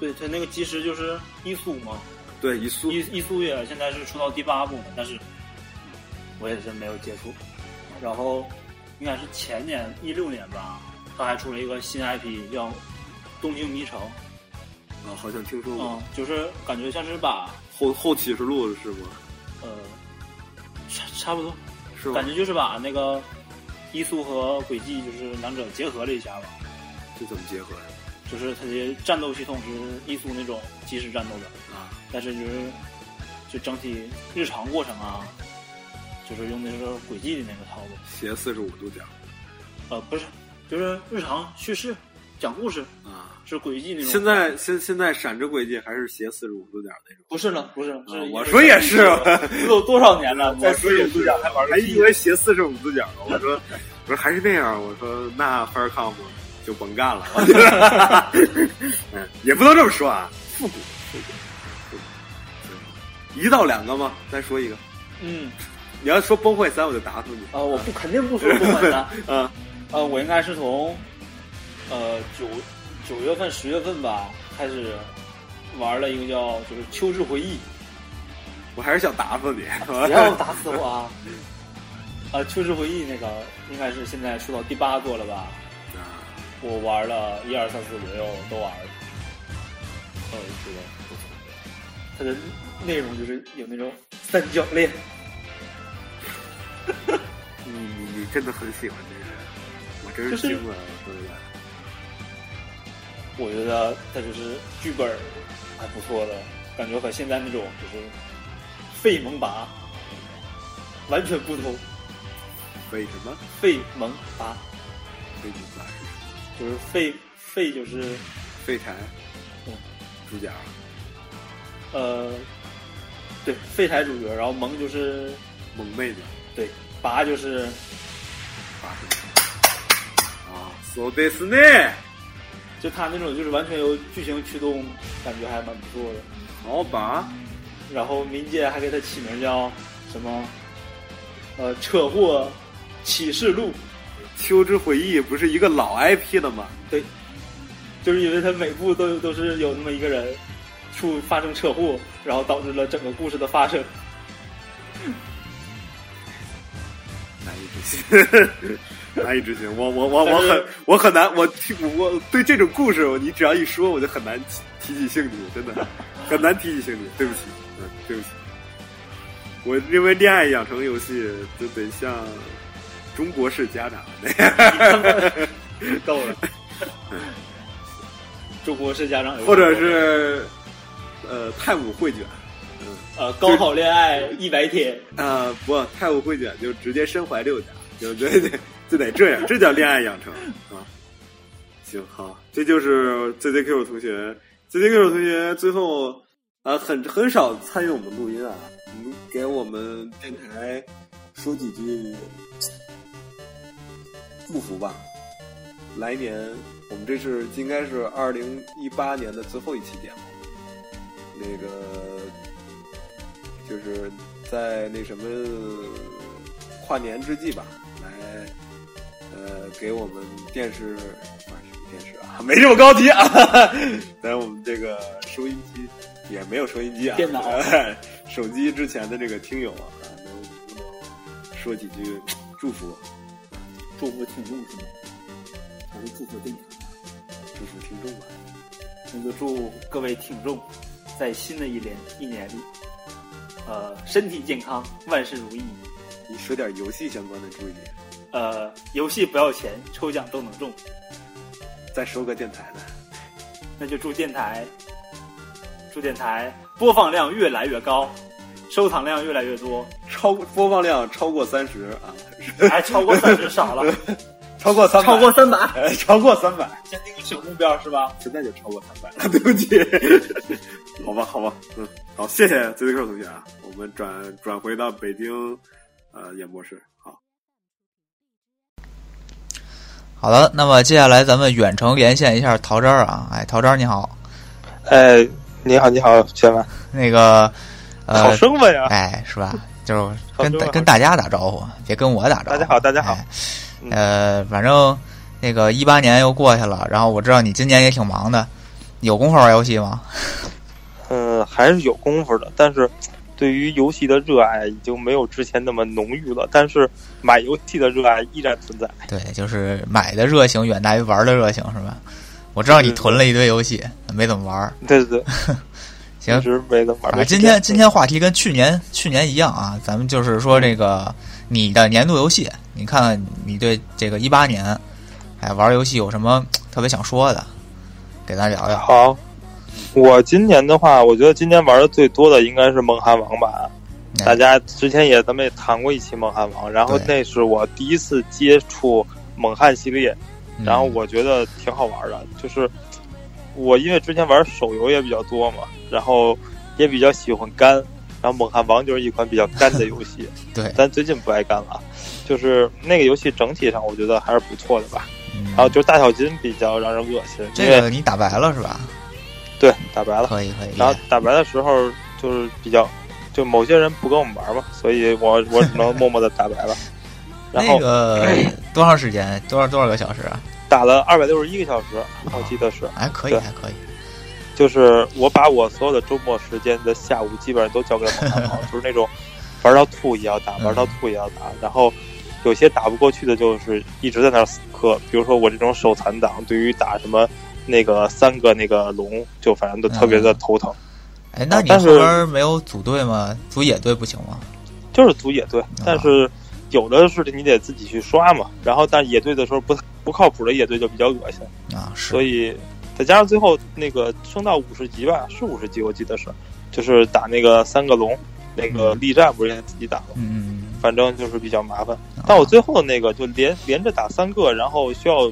对他那个即时就是伊苏嘛，对，一速伊伊苏也现在是出到第八部了，但是我也是没有接触。然后应该是前年一六年吧，他还出了一个新 IP 叫《东京迷城》，啊，好像听说过。嗯，就是感觉像是把后后启示录是吗？呃差差不多，是吗感？觉就是把那个伊苏和轨迹就是两者结合了一下吧。这怎么结合的？就是它的战斗系统是艺术那种即时战斗的，啊，但是就是就整体日常过程啊，就是用的是轨迹的那个套路。斜四十五度角呃，不是，就是日常叙事讲故事啊。是轨迹那种。现在现现在闪着轨迹还是斜四十五度角那种。不是了，不是，我说也是这都 多少年了，在四十五度角还玩还以为斜四十五度角呢。我说我说还是那样。我说那 Faircom 就甭干了。我觉得嗯，也不能这么说啊，复古。一到两个吗？再说一个。嗯你要说崩坏三，我就打死你。啊，我不肯定不说崩坏三。啊，呃，我应该是从呃九九月份、十月份吧开始玩了一个叫就是 《秋之回忆》。我还是想打死你。不要打死我啊！啊，《秋之回忆》那个应该是现在出到第八座了吧？啊我玩了一二三四五六都玩了，呃，觉得不错。它的内容就是有那种三角恋，你 你你真的很喜欢这个，我真是是惊了。我觉得它就是剧本还不错的，感觉和现在那种就是费蒙拔完全不同。为什么？费蒙拔为什么就是费费就是废柴？嗯，主角呃，对废柴主角，然后萌就是萌妹子对拔就是发生啊，so this 呢？就他那种就是完全由剧情驱动，感觉还蛮不错的。好吧，然后民间还给他起名叫什么？呃，车祸启示录，《秋之回忆》不是一个老 IP 的吗？对，就是因为他每部都有都是有那么一个人出发生车祸，然后导致了整个故事的发生。难以置信，难以置信。我我我我很我很难，我听我对这种故事，你只要一说，我就很难提起兴趣，真的 很难提起兴趣。对不起，嗯，对不起。我认为恋爱养成游戏就得像中国式家长 够了。中国式家长，或者是呃泰晤绘卷，嗯呃高考恋爱一百天啊不泰晤绘卷就直接身怀六甲，就对对就得这样，这叫恋爱养成啊。行好，这就是 ZZQ 同学，ZZQ 同学最后啊很很少参与我们录音啊。你给我们电台说几句祝福吧。来年我们这是应该是二零一八年的最后一期节目，那个就是在那什么跨年之际吧，来呃给我们电视啊什么电视啊，没这么高级啊，来我们这个收音机。也没有收音机啊，电脑、手机之前的这个听友啊，能能说几句祝福？祝福听众是吗？还是祝福电台？祝福听众吧。那就祝各位听众在新的一年一年里，呃，身体健康，万事如意。你说点游戏相关的注意。呃，游戏不要钱，抽奖都能中。再说个电台的，那就祝电台。祝电台播放量越来越高，收藏量越来越多，超播放量超过三十啊，还超过三十少了，超过三超过三百，超过三百，先定个小目标是吧？现在就超过三百了，对不起，好吧，好吧，嗯，好，谢谢 Z Z Q 同学啊，我们转转回到北京呃演播室，好，好的，那么接下来咱们远程连线一下陶渣啊，哎，陶渣你好，哎。你好，你好，学文。那个，好生分呀！哎，是吧？就是跟跟大家打招呼，别跟我打招呼。大家好，大家好。呃，反正那个一八年又过去了，然后我知道你今年也挺忙的，有功夫玩游戏吗？嗯，还是有功夫的，但是对于游戏的热爱已经没有之前那么浓郁了。但是买游戏的热爱依然存在。对，就是买的热情远大于玩的热情，是吧？我知道你囤了一堆游戏，没怎么玩。对对对，行，没怎么玩。今天今天话题跟去年去年一样啊，咱们就是说这个你的年度游戏，你看看你对这个一八年，哎，玩游戏有什么特别想说的，给咱聊聊。好，我今年的话，我觉得今年玩的最多的应该是《梦汉王》吧。大家之前也咱们也谈过一期《梦汉王》，然后那是我第一次接触猛汉系列。然后我觉得挺好玩的，就是我因为之前玩手游也比较多嘛，然后也比较喜欢肝，然后猛汉王就是一款比较肝的游戏。对，但最近不爱肝了，就是那个游戏整体上我觉得还是不错的吧。然后就是大小金比较让人恶心。这个你打白了是吧？对，打白了。可以可以。然后打白的时候就是比较，就某些人不跟我们玩嘛，所以我我只能默默的打白了。那个多长时间？多少多少个小时啊？打了二百六十一个小时，我记得是。还可以，还可以。就是我把我所有的周末时间的下午，基本上都交给了猛汉王，就是那种玩到吐也要打，玩到吐也要打。然后有些打不过去的，就是一直在那死磕。比如说我这种手残党，对于打什么那个三个那个龙，就反正都特别的头疼。哎，那你后边没有组队吗？组野队不行吗？就是组野队，但是。有的是你得自己去刷嘛，然后但野队的时候不不靠谱的野队就比较恶心啊，所以再加上最后那个升到五十级吧，是五十级我记得是，就是打那个三个龙，那个力战不是也自己打吗，嗯，反正就是比较麻烦。但我最后那个就连连着打三个，然后需要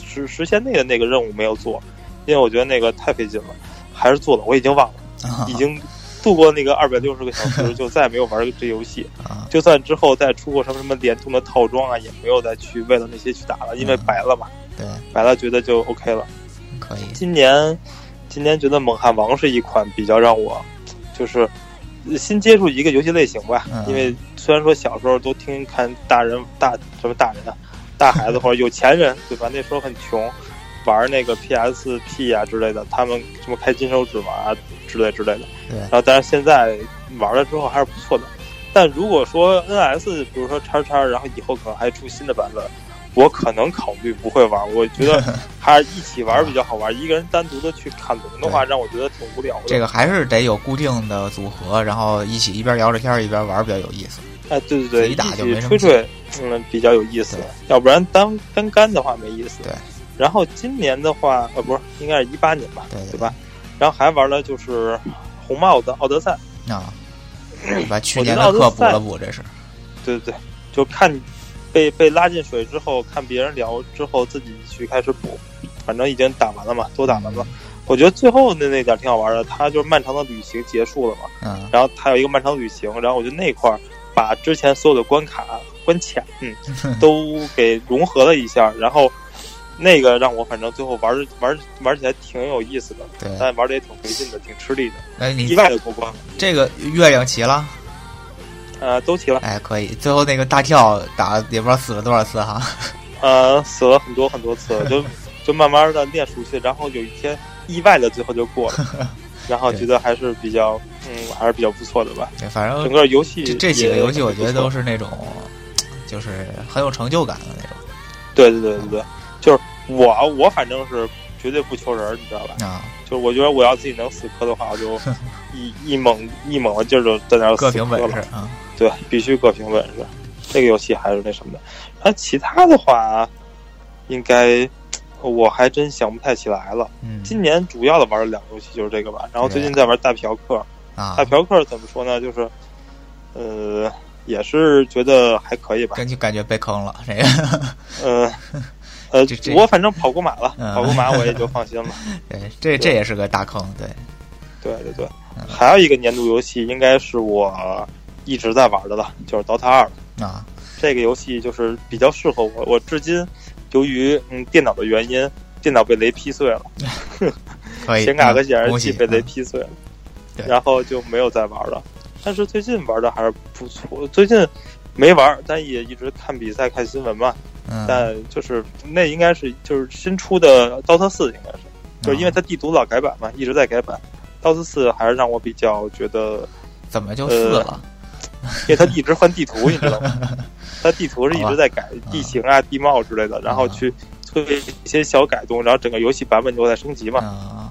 实实现内的那个任务没有做，因为我觉得那个太费劲了，还是做了，我已经忘了，已经。度过那个二百六十个小时，就再也没有玩这游戏。就算之后再出过什么什么联通的套装啊，也没有再去为了那些去打了，因为白了嘛。对，白了觉得就 OK 了。可以。今年，今年觉得《猛汉王》是一款比较让我，就是新接触一个游戏类型吧。因为虽然说小时候都听看大人大什么大人啊，大孩子 或者有钱人对吧？那时候很穷，玩那个 PSP 啊之类的，他们什么开金手指玩啊之类之类的。对。然后，但是现在玩了之后还是不错的。但如果说 NS，比如说叉叉，然后以后可能还出新的版本，我可能考虑不会玩。我觉得 还是一起玩比较好玩。一个人单独的去砍龙的话，让我觉得挺无聊的。这个还是得有固定的组合，然后一起一边聊着天一边玩比较有意思。哎，对对对，一打就没吹吹，嗯，比较有意思。要不然单单干的话没意思。对。然后今年的话，呃，不是，应该是一八年吧？对对吧？然后还玩了就是红帽子奥德赛啊。把去年的课补了补，这是，对对对，就看被被拉进水之后，看别人聊之后，自己去开始补，反正已经打完了嘛，都打完了。我觉得最后的那点挺好玩的，它就是漫长的旅行结束了嘛，嗯，然后它有一个漫长旅行，然后我觉得那块儿把之前所有的关卡关卡，嗯，都给融合了一下，然后。那个让我反正最后玩玩玩起来挺有意思的，对，但玩的也挺费劲的，挺吃力的。哎，你意外的过关了。这个月亮齐了，呃，都齐了。哎，可以。最后那个大跳打也不知道死了多少次哈。呃，死了很多很多次，就就慢慢的练熟悉，然后有一天意外的最后就过了，然后觉得还是比较嗯还是比较不错的吧。对，反正整个游戏这几个游戏我觉得都是那种就是很有成就感的那种。对对对对对。就是我，我反正是绝对不求人，你知道吧？啊，就是我觉得我要自己能死磕的话，我就 一一猛一猛的劲儿就在那儿各凭本事啊。对，必须各凭本事。这个游戏还是那什么的。那其他的话，应该我还真想不太起来了。嗯，今年主要的玩的两个游戏就是这个吧。然后最近在玩大嫖客啊，大嫖客怎么说呢？就是呃，也是觉得还可以吧。感觉感觉被坑了这个。呃。呃，我反正跑过马了，跑过马我也就放心了。对，这这也是个大坑，对，对对对。还有一个年度游戏，应该是我一直在玩的了，就是《DOTA 二》啊。这个游戏就是比较适合我，我至今由于嗯电脑的原因，电脑被雷劈碎了，显卡和显示器被雷劈碎了，然后就没有再玩了。但是最近玩的还是不错，最近没玩，但也一直看比赛、看新闻嘛。但就是那应该是就是新出的《刀特四》，应该是，就是因为它地图老改版嘛，一直在改版。《刀特四》还是让我比较觉得怎么就四了？因为它一直换地图，你知道吗？它地图是一直在改地形啊、地貌之类的，然后去做一些小改动，然后整个游戏版本就在升级嘛。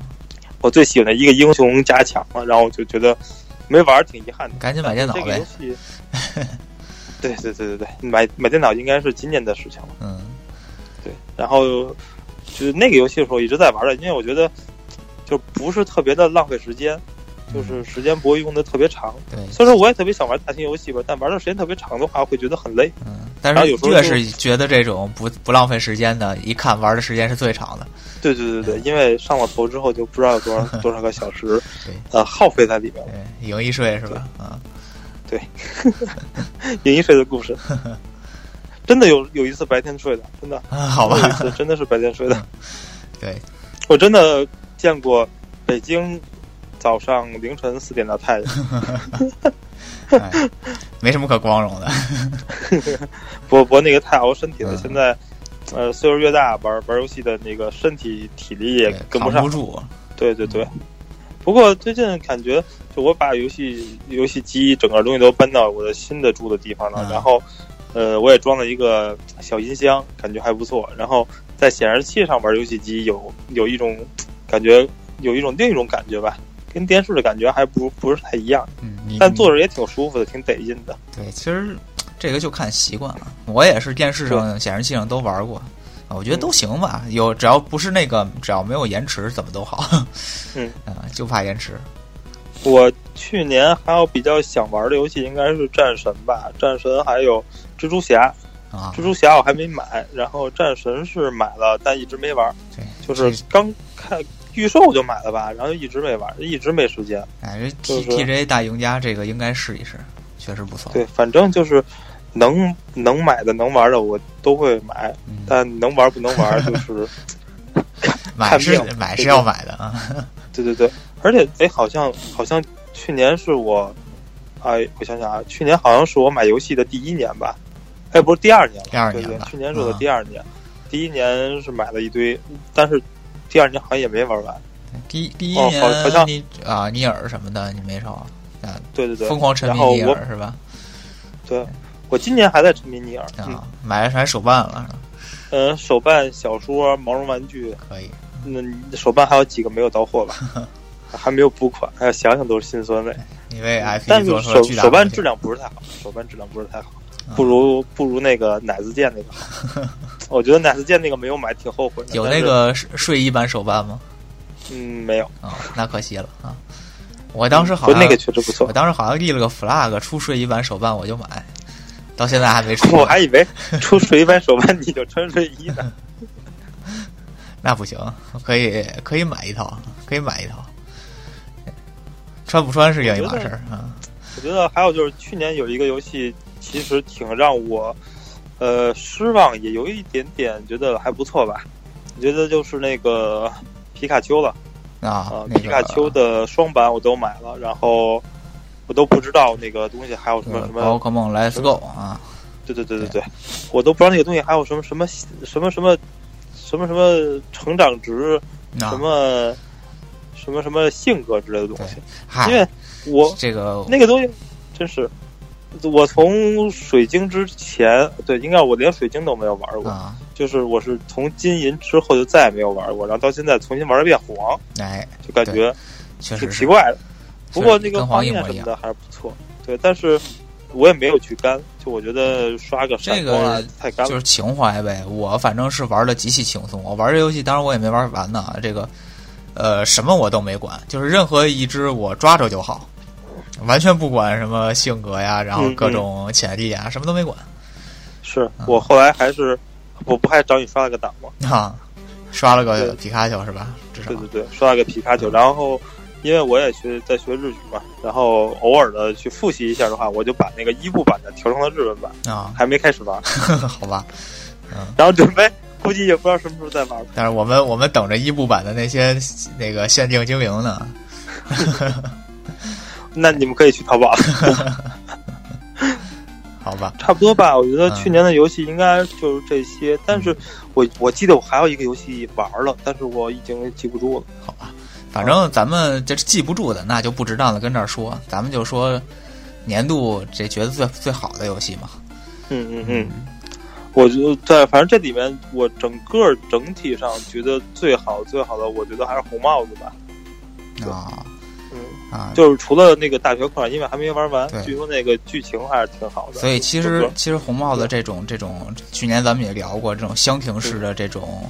我最喜欢的一个英雄加强了，然后我就觉得没玩挺遗憾的。赶紧买电脑呗。对对对对对，买买电脑应该是今年的事情了。嗯，对。然后就是那个游戏的时候一直在玩的，因为我觉得就不是特别的浪费时间，就是时间不会用的特别长。对。虽然说我也特别想玩大型游戏吧，但玩的时间特别长的话会觉得很累。嗯。但是越是觉得这种不不浪费时间的，一看玩的时间是最长的。对对对对，因为上了头之后就不知道有多少 多少个小时，对，呃，耗费在里面。对，赢一睡是吧？啊。对，赢一睡的故事，真的有有一次白天睡的，真的，好吧，有一次真的是白天睡的。对，我真的见过北京早上凌晨四点的太阳，没什么可光荣的。不不，那个太熬身体了。现在，呃，岁数越大，玩玩游戏的那个身体体力也跟不上，不住。对对对。不过最近感觉，就我把游戏游戏机整个东西都搬到我的新的住的地方了，然后，呃，我也装了一个小音箱，感觉还不错。然后在显示器上玩游戏机，有有一种感觉，有一种另一种感觉吧，跟电视的感觉还不不是太一样。嗯，但坐着也挺舒服的，挺得劲的。对，其实这个就看习惯了。我也是电视上、显示器上都玩过。我觉得都行吧，有只要不是那个，只要没有延迟，怎么都好。嗯啊，就怕延迟。我去年还有比较想玩的游戏，应该是战神吧，战神还有蜘蛛侠。啊，蜘蛛侠我还没买，然后战神是买了，但一直没玩。对，就是刚看预售就买了吧，然后一直没玩，一直没时间。哎，这 T T J 大赢家这个应该试一试，确实不错。对，反正就是。能能买的能玩的我都会买，但能玩不能玩就是 买是买是要买的啊。对对对，而且哎，好像好像去年是我，哎，我想想啊，去年好像是我买游戏的第一年吧？哎，不是第二年了，第二年了。去年是我的第二年，第一年是买了一堆，但是第二年好像也没玩完。第第一年好像你啊，尼尔什么的你没少啊？对对对，疯狂沉迷尼尔是吧？对，我今年还在沉迷尼尔啊，买了啥手办了？嗯，手办、小说、毛绒玩具可以。那手办还有几个没有到货吧？还没有补款，还要想想都是心酸泪。因为但是手手办质量不是太好，手办质量不是太好，不如不如那个奶子剑那个。我觉得奶子剑那个没有买，挺后悔的。有那个睡衣版手办吗？嗯，没有啊，那可惜了啊。我当时好像那个确实不错，我当时好像立了个 flag，出睡衣版手办我就买，到现在还没出。我还以为出睡衣版手办你就穿睡衣呢。那不行，可以可以买一套，可以买一套。穿不穿是另一码事儿啊。我觉得还有就是去年有一个游戏，其实挺让我呃失望，也有一点点觉得还不错吧。我觉得就是那个皮卡丘了啊，皮卡丘的双版我都买了，然后我都不知道那个东西还有什么什么。宝可梦 Let's Go 啊！对对对对对，我都不知道那个东西还有什么什么什么什么什么什么成长值，什么。什么什么性格之类的东西，因为我这个那个东西真是，我从水晶之前，对，应该我连水晶都没有玩过，就是我是从金银之后就再也没有玩过，然后到现在重新玩一遍黄，哎，就感觉挺奇怪的。不过那个画面什么的还是不错，对，但是我也没有去干，就我觉得刷个这个太干了，就是情怀呗。我反正是玩的极其轻松，我玩这游戏，当然我也没玩完呢，这个。呃，什么我都没管，就是任何一只我抓着就好，完全不管什么性格呀，然后各种潜力啊，什么都没管。是我后来还是，我不还找你刷了个档吗？啊，刷了个皮卡丘是吧？对对对，刷了个皮卡丘。然后因为我也学在学日语嘛，然后偶尔的去复习一下的话，我就把那个一部版的调成了日文版啊，还没开始玩，好吧？嗯，然后准备。估计也不知道什么时候再玩。但是我们我们等着一部版的那些那个限定精灵呢。那你们可以去淘宝。好吧，差不多吧。我觉得去年的游戏应该就是这些。但是我我记得我还有一个游戏玩了，但是我已经记不住了。好吧，反正咱们这记不住的，那就不值当的跟这儿说。咱们就说年度这觉得最最好的游戏嘛。嗯嗯嗯。我觉得在反正这里面，我整个整体上觉得最好最好的，我觉得还是红帽子吧。啊，嗯啊，就是除了那个大学课，因为还没玩完，据说那个剧情还是挺好的。所以其实其实红帽子这种这种，去年咱们也聊过这种箱庭式的这种，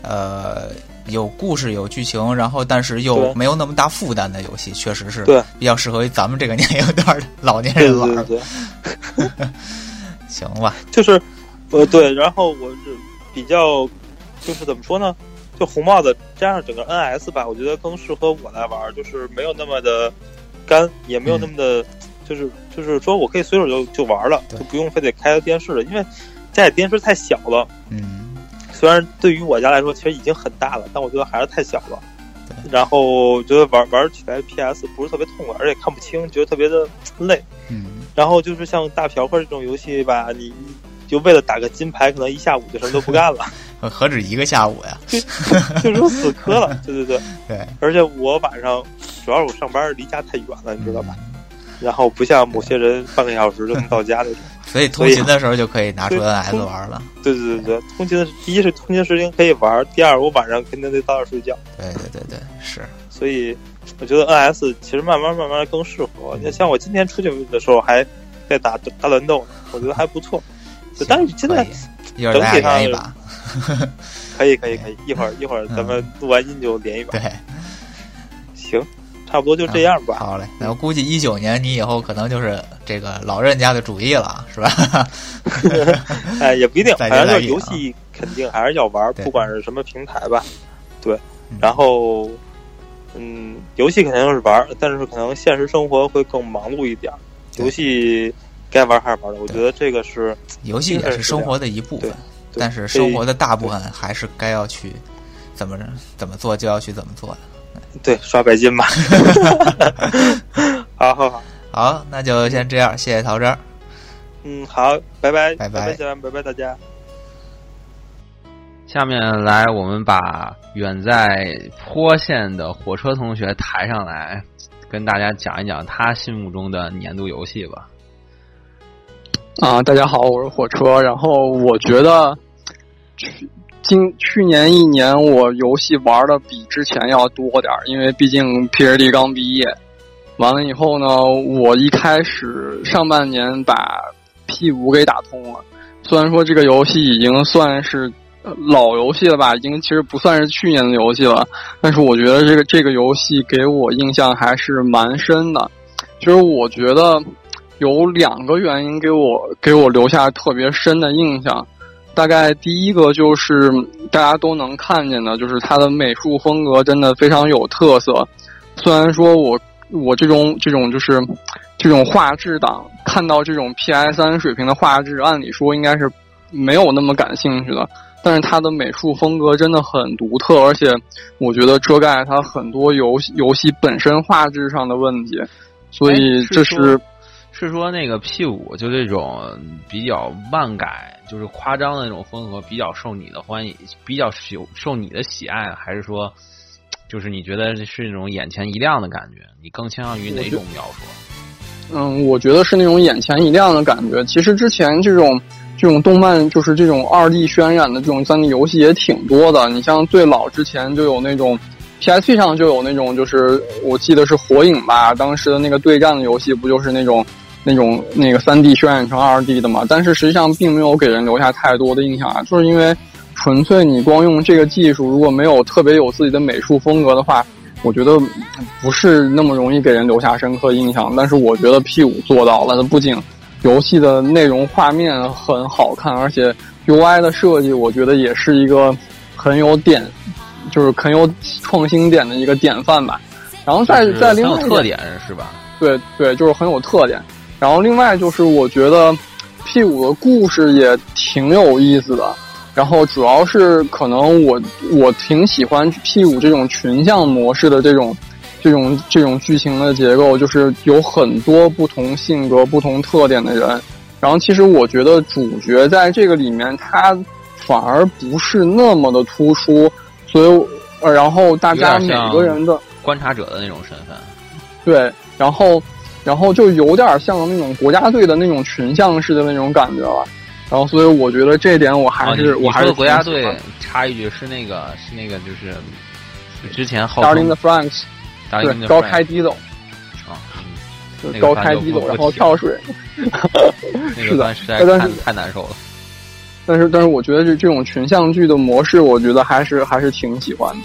呃，有故事有剧情，然后但是又没有那么大负担的游戏，确实是对比较适合于咱们这个年龄段的老年人玩。行吧，就是。呃，对，然后我是比较，就是怎么说呢？就红帽子加上整个 NS 吧，我觉得更适合我来玩，就是没有那么的干，也没有那么的，就是就是说我可以随手就就玩了，就不用非得开个电视了，因为家里电视太小了。嗯，虽然对于我家来说其实已经很大了，但我觉得还是太小了。然后觉得玩玩起来 PS 不是特别痛快，而且看不清，觉得特别的累。嗯，然后就是像大嫖客这种游戏吧，你。就为了打个金牌，可能一下午就什么都不干了。何止一个下午呀？就如死磕了。对对对 对。而且我晚上主要是我上班离家太远了，你知道吧？然后不像某些人半个小时就能到家那种。所以通勤的时候就可以拿出 NS 玩了。对对对对，通勤的第一是通勤时间可以玩，第二我晚上肯定得早点睡觉。对对对对，是。所以我觉得 NS 其实慢慢慢慢更适合。你像我今天出去的时候还在打大乱斗呢，我觉得还不错。但是现在整体上一把，可以可以可以，一会儿一会儿咱们录完音就连一把。对，行，差不多就这样吧。好嘞，那我估计一九年你以后可能就是这个老任家的主意了，是吧？哎，也不一定，反正就是游戏肯定还是要玩，不管是什么平台吧。对，然后嗯，游戏肯定是玩，但是可能现实生活会更忙碌一点。游戏。该玩还是玩的，我觉得这个是游戏也是生活的一部分，但是生活的大部分还是该要去怎么着怎么做就要去怎么做的。对，刷白金吧。好 好 好，好，那就先这样，谢谢陶真。嗯，好，拜拜，拜拜，拜拜，拜拜，大家。下面来，我们把远在坡县的火车同学抬上来，跟大家讲一讲他心目中的年度游戏吧。啊，大家好，我是火车。然后我觉得去今去年一年我游戏玩的比之前要多点儿，因为毕竟 PhD 刚毕业。完了以后呢，我一开始上半年把 P 五给打通了。虽然说这个游戏已经算是。老游戏了吧，已经其实不算是去年的游戏了，但是我觉得这个这个游戏给我印象还是蛮深的。其实我觉得有两个原因给我给我留下特别深的印象。大概第一个就是大家都能看见的，就是它的美术风格真的非常有特色。虽然说我我这种这种就是这种画质党看到这种 PS 三水平的画质，按理说应该是没有那么感兴趣的。但是它的美术风格真的很独特，而且我觉得遮盖它很多游戏游戏本身画质上的问题，所以这是是说那个 P 五就这种比较漫改，就是夸张的那种风格比较受你的欢迎，比较受受你的喜爱，还是说就是你觉得是那种眼前一亮的感觉？你更倾向于哪种描述？嗯，我觉得是那种眼前一亮的感觉。其实之前这种。这种动漫就是这种二 D 渲染的这种三 D 游戏也挺多的。你像最老之前就有那种 PSP 上就有那种，就是我记得是火影吧，当时的那个对战的游戏不就是那种那种那个三 D 渲染成二 D 的嘛？但是实际上并没有给人留下太多的印象啊，就是因为纯粹你光用这个技术，如果没有特别有自己的美术风格的话，我觉得不是那么容易给人留下深刻印象。但是我觉得 P 五做到了，它不仅游戏的内容画面很好看，而且 UI 的设计，我觉得也是一个很有点，就是很有创新点的一个典范吧。然后再再另外特点是吧？对对，就是很有特点。然后另外就是我觉得 P 五的故事也挺有意思的。然后主要是可能我我挺喜欢 P 五这种群像模式的这种。这种这种剧情的结构就是有很多不同性格、不同特点的人，然后其实我觉得主角在这个里面他反而不是那么的突出，所以呃，然后大家每个人的观察者的那种身份，对，然后然后就有点像那种国家队的那种群像式的那种感觉了，然后所以我觉得这一点我还是我还是国家队插一句是那个是那个就是之前号称 Franks。对，高开低走，啊，高开低走，然后跳水，是的，实在太太难受了。但是，但是，我觉得这这种群像剧的模式，我觉得还是还是挺喜欢的。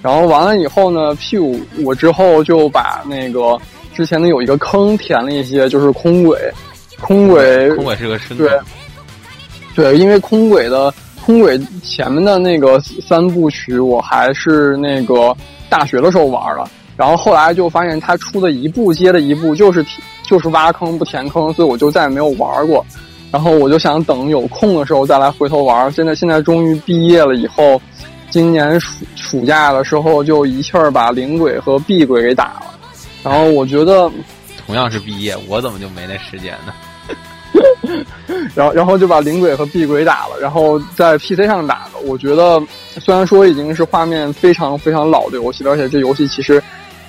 然后完了以后呢，P 五我之后就把那个之前的有一个坑填了一些，就是空轨，空轨，空轨是个深对，对，因为空轨的空轨前面的那个三部曲，我还是那个大学的时候玩了。然后后来就发现他出的一步接着一步就是就是挖坑不填坑，所以我就再也没有玩过。然后我就想等有空的时候再来回头玩。现在现在终于毕业了以后，今年暑暑假的时候就一气儿把灵鬼和碧鬼给打了。然后我觉得，同样是毕业，我怎么就没那时间呢？然后 然后就把灵鬼和碧鬼打了，然后在 PC 上打的。我觉得虽然说已经是画面非常非常老的游戏，而且这游戏其实。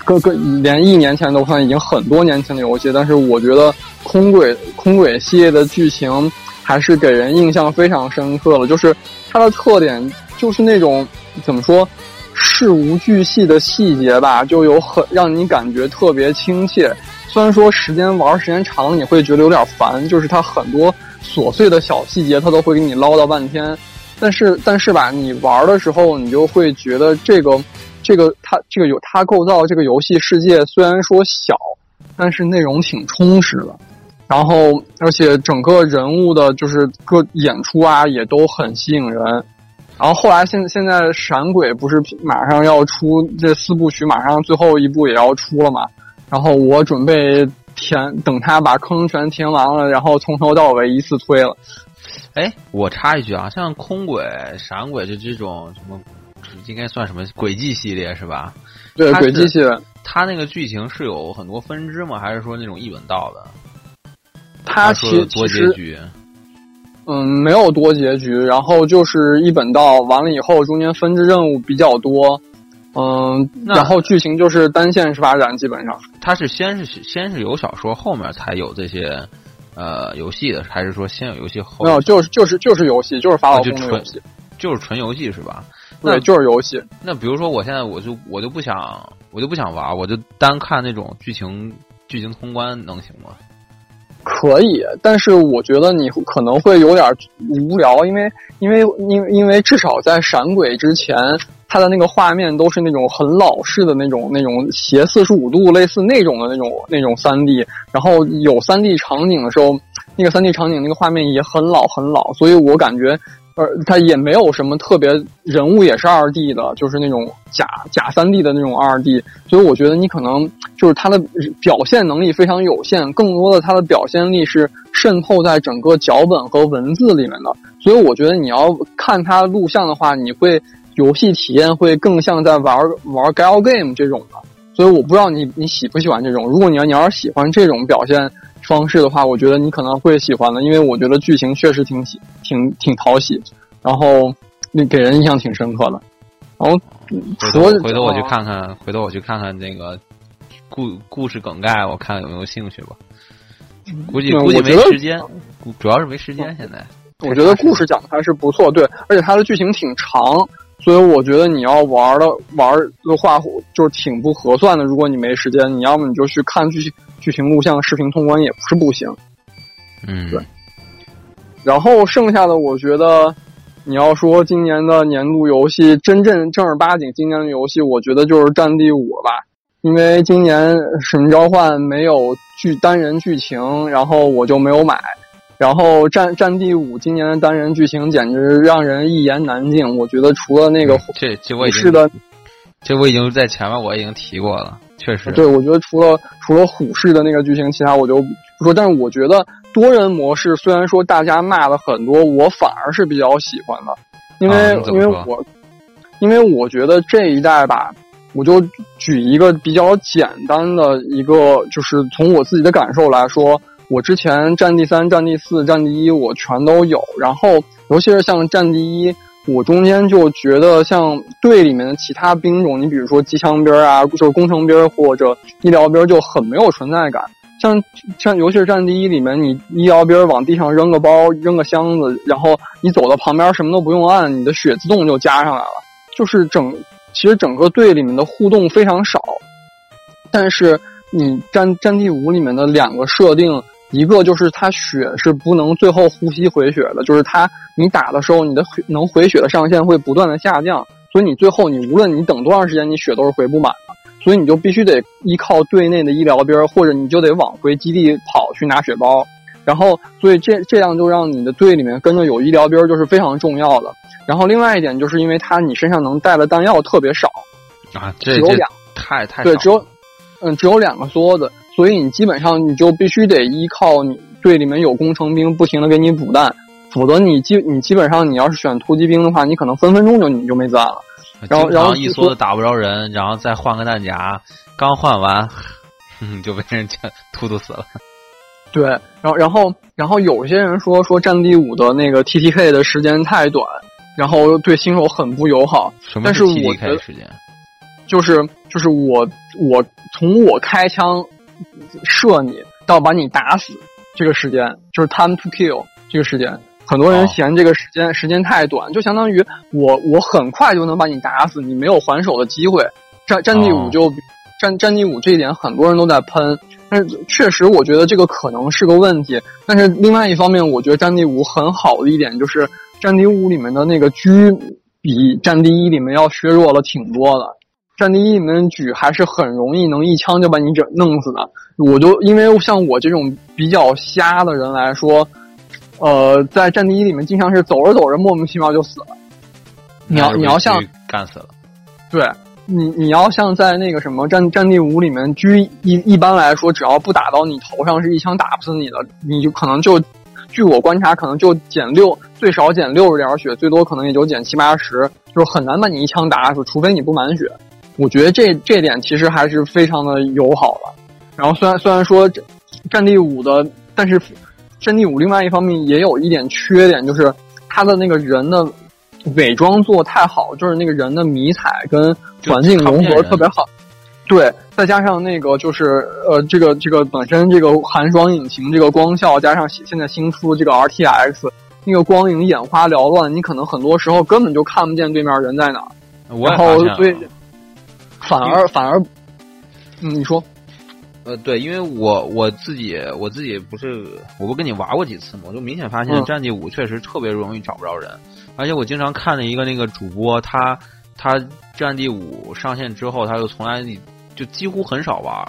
各个连一年前都算已经很多年前的游戏，但是我觉得空轨空轨系列的剧情还是给人印象非常深刻了。就是它的特点就是那种怎么说事无巨细的细节吧，就有很让你感觉特别亲切。虽然说时间玩时间长了你会觉得有点烦，就是它很多琐碎的小细节它都会给你唠叨半天，但是但是吧，你玩的时候你就会觉得这个。这个它这个有它构造这个游戏世界虽然说小，但是内容挺充实的，然后而且整个人物的就是各演出啊也都很吸引人，然后后来现现在闪鬼不是马上要出这四部曲，马上最后一部也要出了嘛，然后我准备填等他把坑全填完了，然后从头到尾一次推了。哎，我插一句啊，像空鬼、闪鬼就这种什么。应该算什么轨迹系列是吧？对，轨迹系列，它那个剧情是有很多分支吗？还是说那种一本道的？它其多结局。嗯，没有多结局，然后就是一本道，完了以后中间分支任务比较多，嗯，然后剧情就是单线式发展，基本上。它是先是先是有小说，后面才有这些呃游戏的，还是说先有游戏后？没有，就是就是就是游戏，就是法老宫的游戏，就是纯游戏是吧？对，就是游戏。那比如说我现在我就我就不想我就不想玩，我就单看那种剧情剧情通关能行吗？可以，但是我觉得你可能会有点无聊，因为因为因为因为至少在闪鬼之前，它的那个画面都是那种很老式的那种那种斜四十五度类似那种的那种那种三 D，然后有三 D 场景的时候，那个三 D 场景那个画面也很老很老，所以我感觉。呃，它也没有什么特别，人物也是二 D 的，就是那种假假三 D 的那种二 D，所以我觉得你可能就是它的表现能力非常有限，更多的它的表现力是渗透在整个脚本和文字里面的，所以我觉得你要看它录像的话，你会游戏体验会更像在玩玩 gal game 这种的，所以我不知道你你喜不喜欢这种，如果你要你要是喜欢这种表现。方式的话，我觉得你可能会喜欢的，因为我觉得剧情确实挺喜、挺挺讨喜，然后那给人印象挺深刻的。然后，回头我去看看，回头我去看看那个故故事梗概，我看有没有兴趣吧。估计估计没时间，主要是没时间。现在我觉得故事讲的还是不错，对，而且它的剧情挺长，所以我觉得你要玩的玩的话，就是挺不合算的。如果你没时间，你要么你就去看剧情。剧情录像、视频通关也不是不行，嗯，对。然后剩下的，我觉得你要说今年的年度游戏，真正正儿八经今年的游戏，我觉得就是《战地五》吧。因为今年《使命召唤》没有剧单人剧情，然后我就没有买。然后《战战地五》今年的单人剧情简直让人一言难尽。我觉得除了那个这这我已经的，这我已经在前面我已经提过了。确实，对，我觉得除了除了虎式的那个剧情，其他我就不说。但是我觉得多人模式虽然说大家骂了很多，我反而是比较喜欢的，因为因为我因为我觉得这一代吧，我就举一个比较简单的一个，就是从我自己的感受来说，我之前战地三、战地四、战地一我全都有，然后尤其是像战地一。我中间就觉得，像队里面的其他兵种，你比如说机枪兵啊，就是工程兵或者医疗兵，就很没有存在感。像像尤其是战地一里面，你医疗兵往地上扔个包、扔个箱子，然后你走到旁边什么都不用按，你的血自动就加上来了。就是整，其实整个队里面的互动非常少。但是你战战地五里面的两个设定。一个就是它血是不能最后呼吸回血的，就是它你打的时候你的能回血的上限会不断的下降，所以你最后你无论你等多长时间，你血都是回不满的，所以你就必须得依靠队内的医疗兵，或者你就得往回基地跑去拿血包，然后所以这这样就让你的队里面跟着有医疗兵就是非常重要的。然后另外一点就是因为它你身上能带的弹药特别少啊，只有两太太对，只有嗯只有两个梭子。所以你基本上你就必须得依靠你队里面有工程兵不停的给你补弹，否则你基你基本上你要是选突击兵的话，你可能分分钟就你就没子弹了。然后然后一梭子打不着人，然后再换个弹夹，刚换完 就被人家 突突死了。对，然后然后然后有些人说说战地五的那个 T T K 的时间太短，然后对新手很不友好。什么是 T T K 时间？就是就是我我从我开枪。射你到把你打死，这个时间就是 time to kill 这个时间，很多人嫌这个时间时间太短，就相当于我我很快就能把你打死，你没有还手的机会。战战地五就战战地五这一点很多人都在喷，但是确实我觉得这个可能是个问题。但是另外一方面，我觉得战地五很好的一点就是战地五里面的那个狙比战地一里面要削弱了挺多的。战地一里面狙还是很容易能一枪就把你整弄死的。我就因为像我这种比较瞎的人来说，呃，在战地一里面经常是走着走着莫名其妙就死了。你要你要像干死了，对你你要像在那个什么战战地五里面狙一一般来说只要不打到你头上是一枪打不死你的，你就可能就据我观察可能就减六最少减六十点血，最多可能也就减七八十，就是很难把你一枪打死，除非你不满血。我觉得这这点其实还是非常的友好了。然后虽然虽然说战地五的，但是战地五另外一方面也有一点缺点，就是它的那个人的伪装做太好，就是那个人的迷彩跟环境融合特别好。对，再加上那个就是呃，这个这个本身这个寒霜引擎这个光效，加上现在新出这个 RTX，那个光影眼花缭乱，你可能很多时候根本就看不见对面人在哪。然后所以反而反而，嗯，你说，呃，对，因为我我自己我自己不是我不跟你玩过几次嘛，我就明显发现战地五确实特别容易找不着人，而且我经常看了一个那个主播，他他战地五上线之后，他就从来。就几乎很少玩，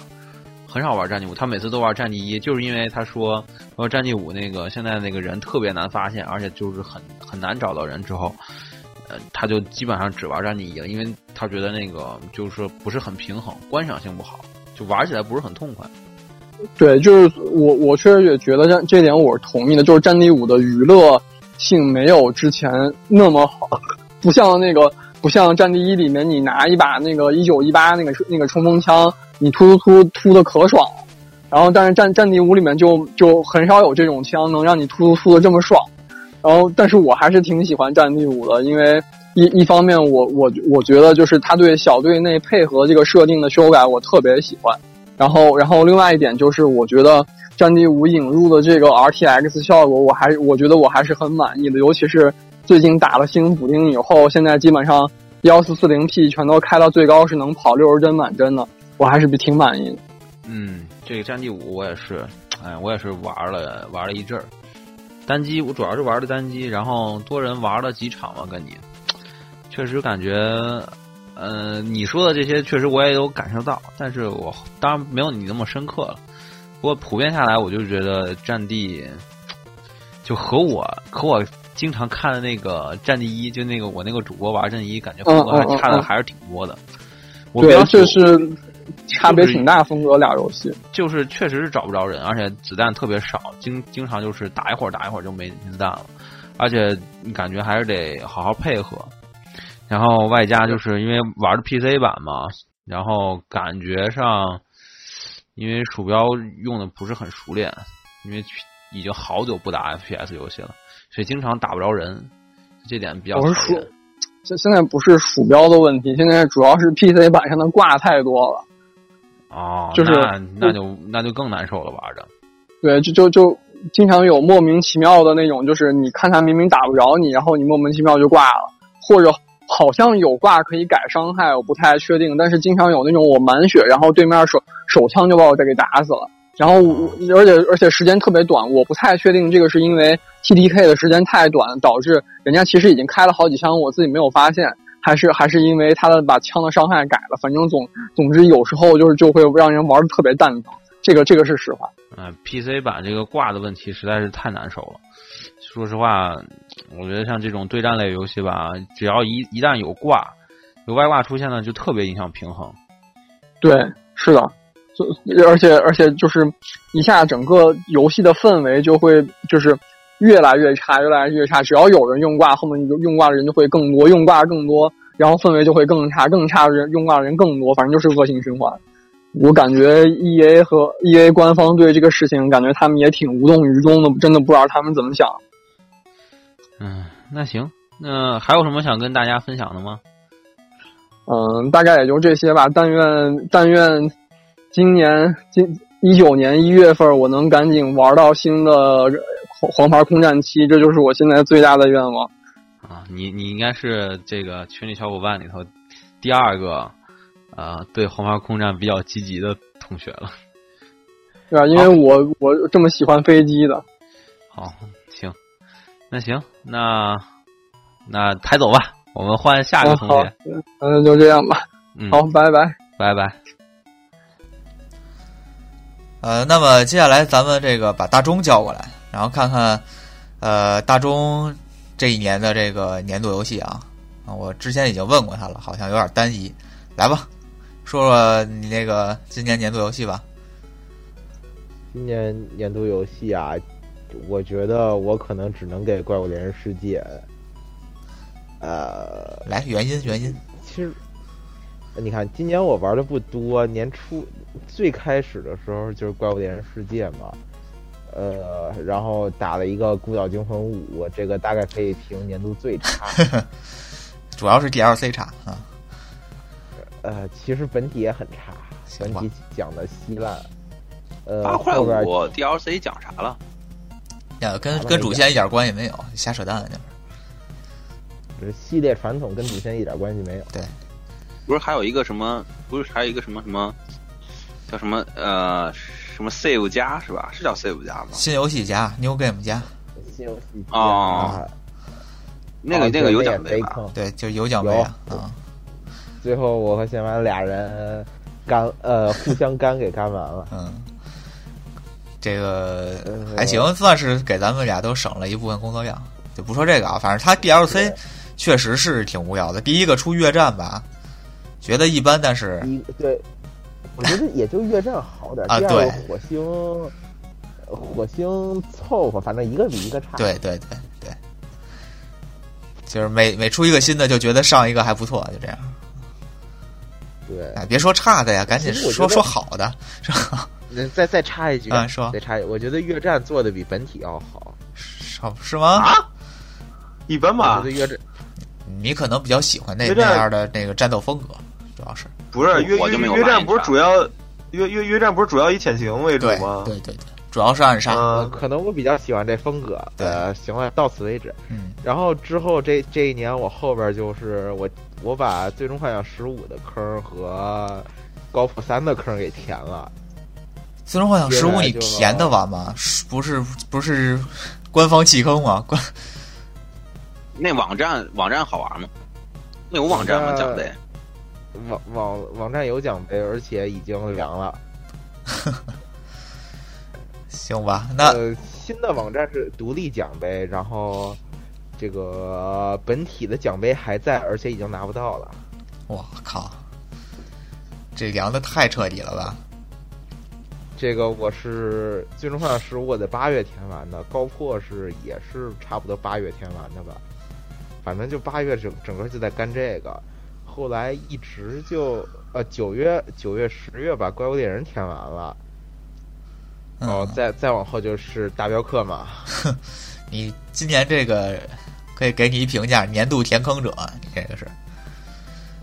很少玩战地五。他每次都玩战地一，就是因为他说说战地五那个现在那个人特别难发现，而且就是很很难找到人。之后，呃，他就基本上只玩战地一了，因为他觉得那个就是说不是很平衡，观赏性不好，就玩起来不是很痛快。对，就是我我确实也觉得这这点我是同意的，就是战地五的娱乐性没有之前那么好，不像那个。不像《战地一》里面，你拿一把那个一九一八那个那个冲锋枪，你突突突突的可爽。然后，但是《战战地五》里面就就很少有这种枪能让你突突突的这么爽。然后，但是我还是挺喜欢《战地五》的，因为一一方面，我我我觉得就是他对小队内配合这个设定的修改，我特别喜欢。然后，然后另外一点就是，我觉得《战地五》引入的这个 RTX 效果，我还我觉得我还是很满意的，尤其是。最近打了新补丁以后，现在基本上幺四四零 P 全都开到最高，是能跑六十帧满帧的，我还是比挺满意的。嗯，这个战地五我也是，哎，我也是玩了玩了一阵儿，单机我主要是玩的单机，然后多人玩了几场嘛，跟你确实感觉，呃，你说的这些确实我也有感受到，但是我当然没有你那么深刻了。不过普遍下来，我就觉得战地就和我和我。经常看的那个《战地一》，就那个我那个主播玩《战地一》，感觉风格还差的还是挺多的。对，这是差别挺大，风格俩游戏就是确实是找不着人，而且子弹特别少，经经常就是打一会儿打一会儿就没子弹了，而且感觉还是得好好配合。然后外加就是因为玩的 PC 版嘛，然后感觉上因为鼠标用的不是很熟练，因为已经好久不打 FPS 游戏了。所以经常打不着人，这点比较讨厌。现现在不是鼠标的问题，现在主要是 PC 版上的挂太多了。哦，就是那就那就更难受了，玩着。对，就就就经常有莫名其妙的那种，就是你看他明明打不着你，然后你莫名其妙就挂了，或者好像有挂可以改伤害，我不太确定。但是经常有那种我满血，然后对面手手枪就把我这给打死了。然后，而且而且时间特别短，我不太确定这个是因为 T D K 的时间太短，导致人家其实已经开了好几枪，我自己没有发现，还是还是因为他的把枪的伤害改了。反正总总之有时候就是就会让人玩的特别蛋疼，这个这个是实话。嗯，P C 版这个挂的问题实在是太难受了。说实话，我觉得像这种对战类游戏吧，只要一一旦有挂，有外挂出现呢，就特别影响平衡。对，是的。就而且而且就是一下整个游戏的氛围就会就是越来越差，越来越差。只要有人用挂，后面就用挂的人就会更多，用挂更多，然后氛围就会更差，更差的人用挂的人更多，反正就是恶性循环。我感觉 E A 和 E A 官方对这个事情，感觉他们也挺无动于衷的，真的不知道他们怎么想。嗯，那行，那还有什么想跟大家分享的吗？嗯，大概也就这些吧。但愿但愿。今年今一九年一月份，我能赶紧玩到新的黄黄牌空战七，这就是我现在最大的愿望。啊，你你应该是这个群里小伙伴里头第二个啊，对黄牌空战比较积极的同学了。对啊，因为我我这么喜欢飞机的。好，行，那行，那那抬走吧，我们换下一个同学。嗯，就这样吧。嗯，好，拜拜，拜拜。呃，那么接下来咱们这个把大钟叫过来，然后看看，呃，大中这一年的这个年度游戏啊，啊，我之前已经问过他了，好像有点单一，来吧，说说你那个今年年度游戏吧。今年年度游戏啊，我觉得我可能只能给《怪物猎人世界》。呃，来原因原因，其实你看，今年我玩的不多，年初。最开始的时候就是《怪物猎人世界》嘛，呃，然后打了一个《孤岛惊魂五》，这个大概可以评年度最差。主要是 DLC 差啊。呃，其实本体也很差，本体讲的稀烂。呃，八块五 DLC 讲啥了？呀，跟跟主线一点关系没有，瞎扯淡就是。这系列传统跟主线一点关系没有。对，不是还有一个什么？不是还有一个什么什么？叫什么？呃，什么 Save 加是吧？是叫 Save 加吗？新游戏加 New Game 加。新游戏哦。那个那个有奖杯吧？对，就有奖杯啊。最后我和贤完俩人干呃互相干给干完了。嗯。这个还行，算是给咱们俩都省了一部分工作量。就不说这个啊，反正它 DLC 确实是挺无聊的。第一个出越战吧，觉得一般，但是对，我觉得也就越战好点。啊，对，火星火星凑合，反正一个比一个差。对对对对，就是每每出一个新的，就觉得上一个还不错，就这样。对，哎，别说差的呀，赶紧说说好的，是吧？再再插一句啊，说再插一句，我觉得越战做的比本体要好，是是吗？啊，一般吧。我觉得越战，你可能比较喜欢那那样的那个战斗风格，主要是不是越越越战不是主要约约约战不是主要以潜行为主吗？对对对，主要是暗杀。可能我比较喜欢这风格。对，行了，到此为止。嗯，然后之后这这一年我后边就是我我把最终幻想十五的坑和高普三的坑给填了。最终幻想十五你填的完吗？不是不是官方弃坑吗？官那网站网站好玩吗？那有网站吗？奖杯？网网网站有奖杯，而且已经凉了。行吧，那新的网站是独立奖杯，然后这个本体的奖杯还在，而且已经拿不到了。我靠，这凉的太彻底了吧！这个我是最终幻想十五，我在八月填完的，高破是也是差不多八月填完的吧，反正就八月整整个就在干这个，后来一直就呃九月九月十月把怪物猎人填完了，哦，再再往后就是大镖客嘛。你今年这个可以给你一评价，年度填坑者，你这个是？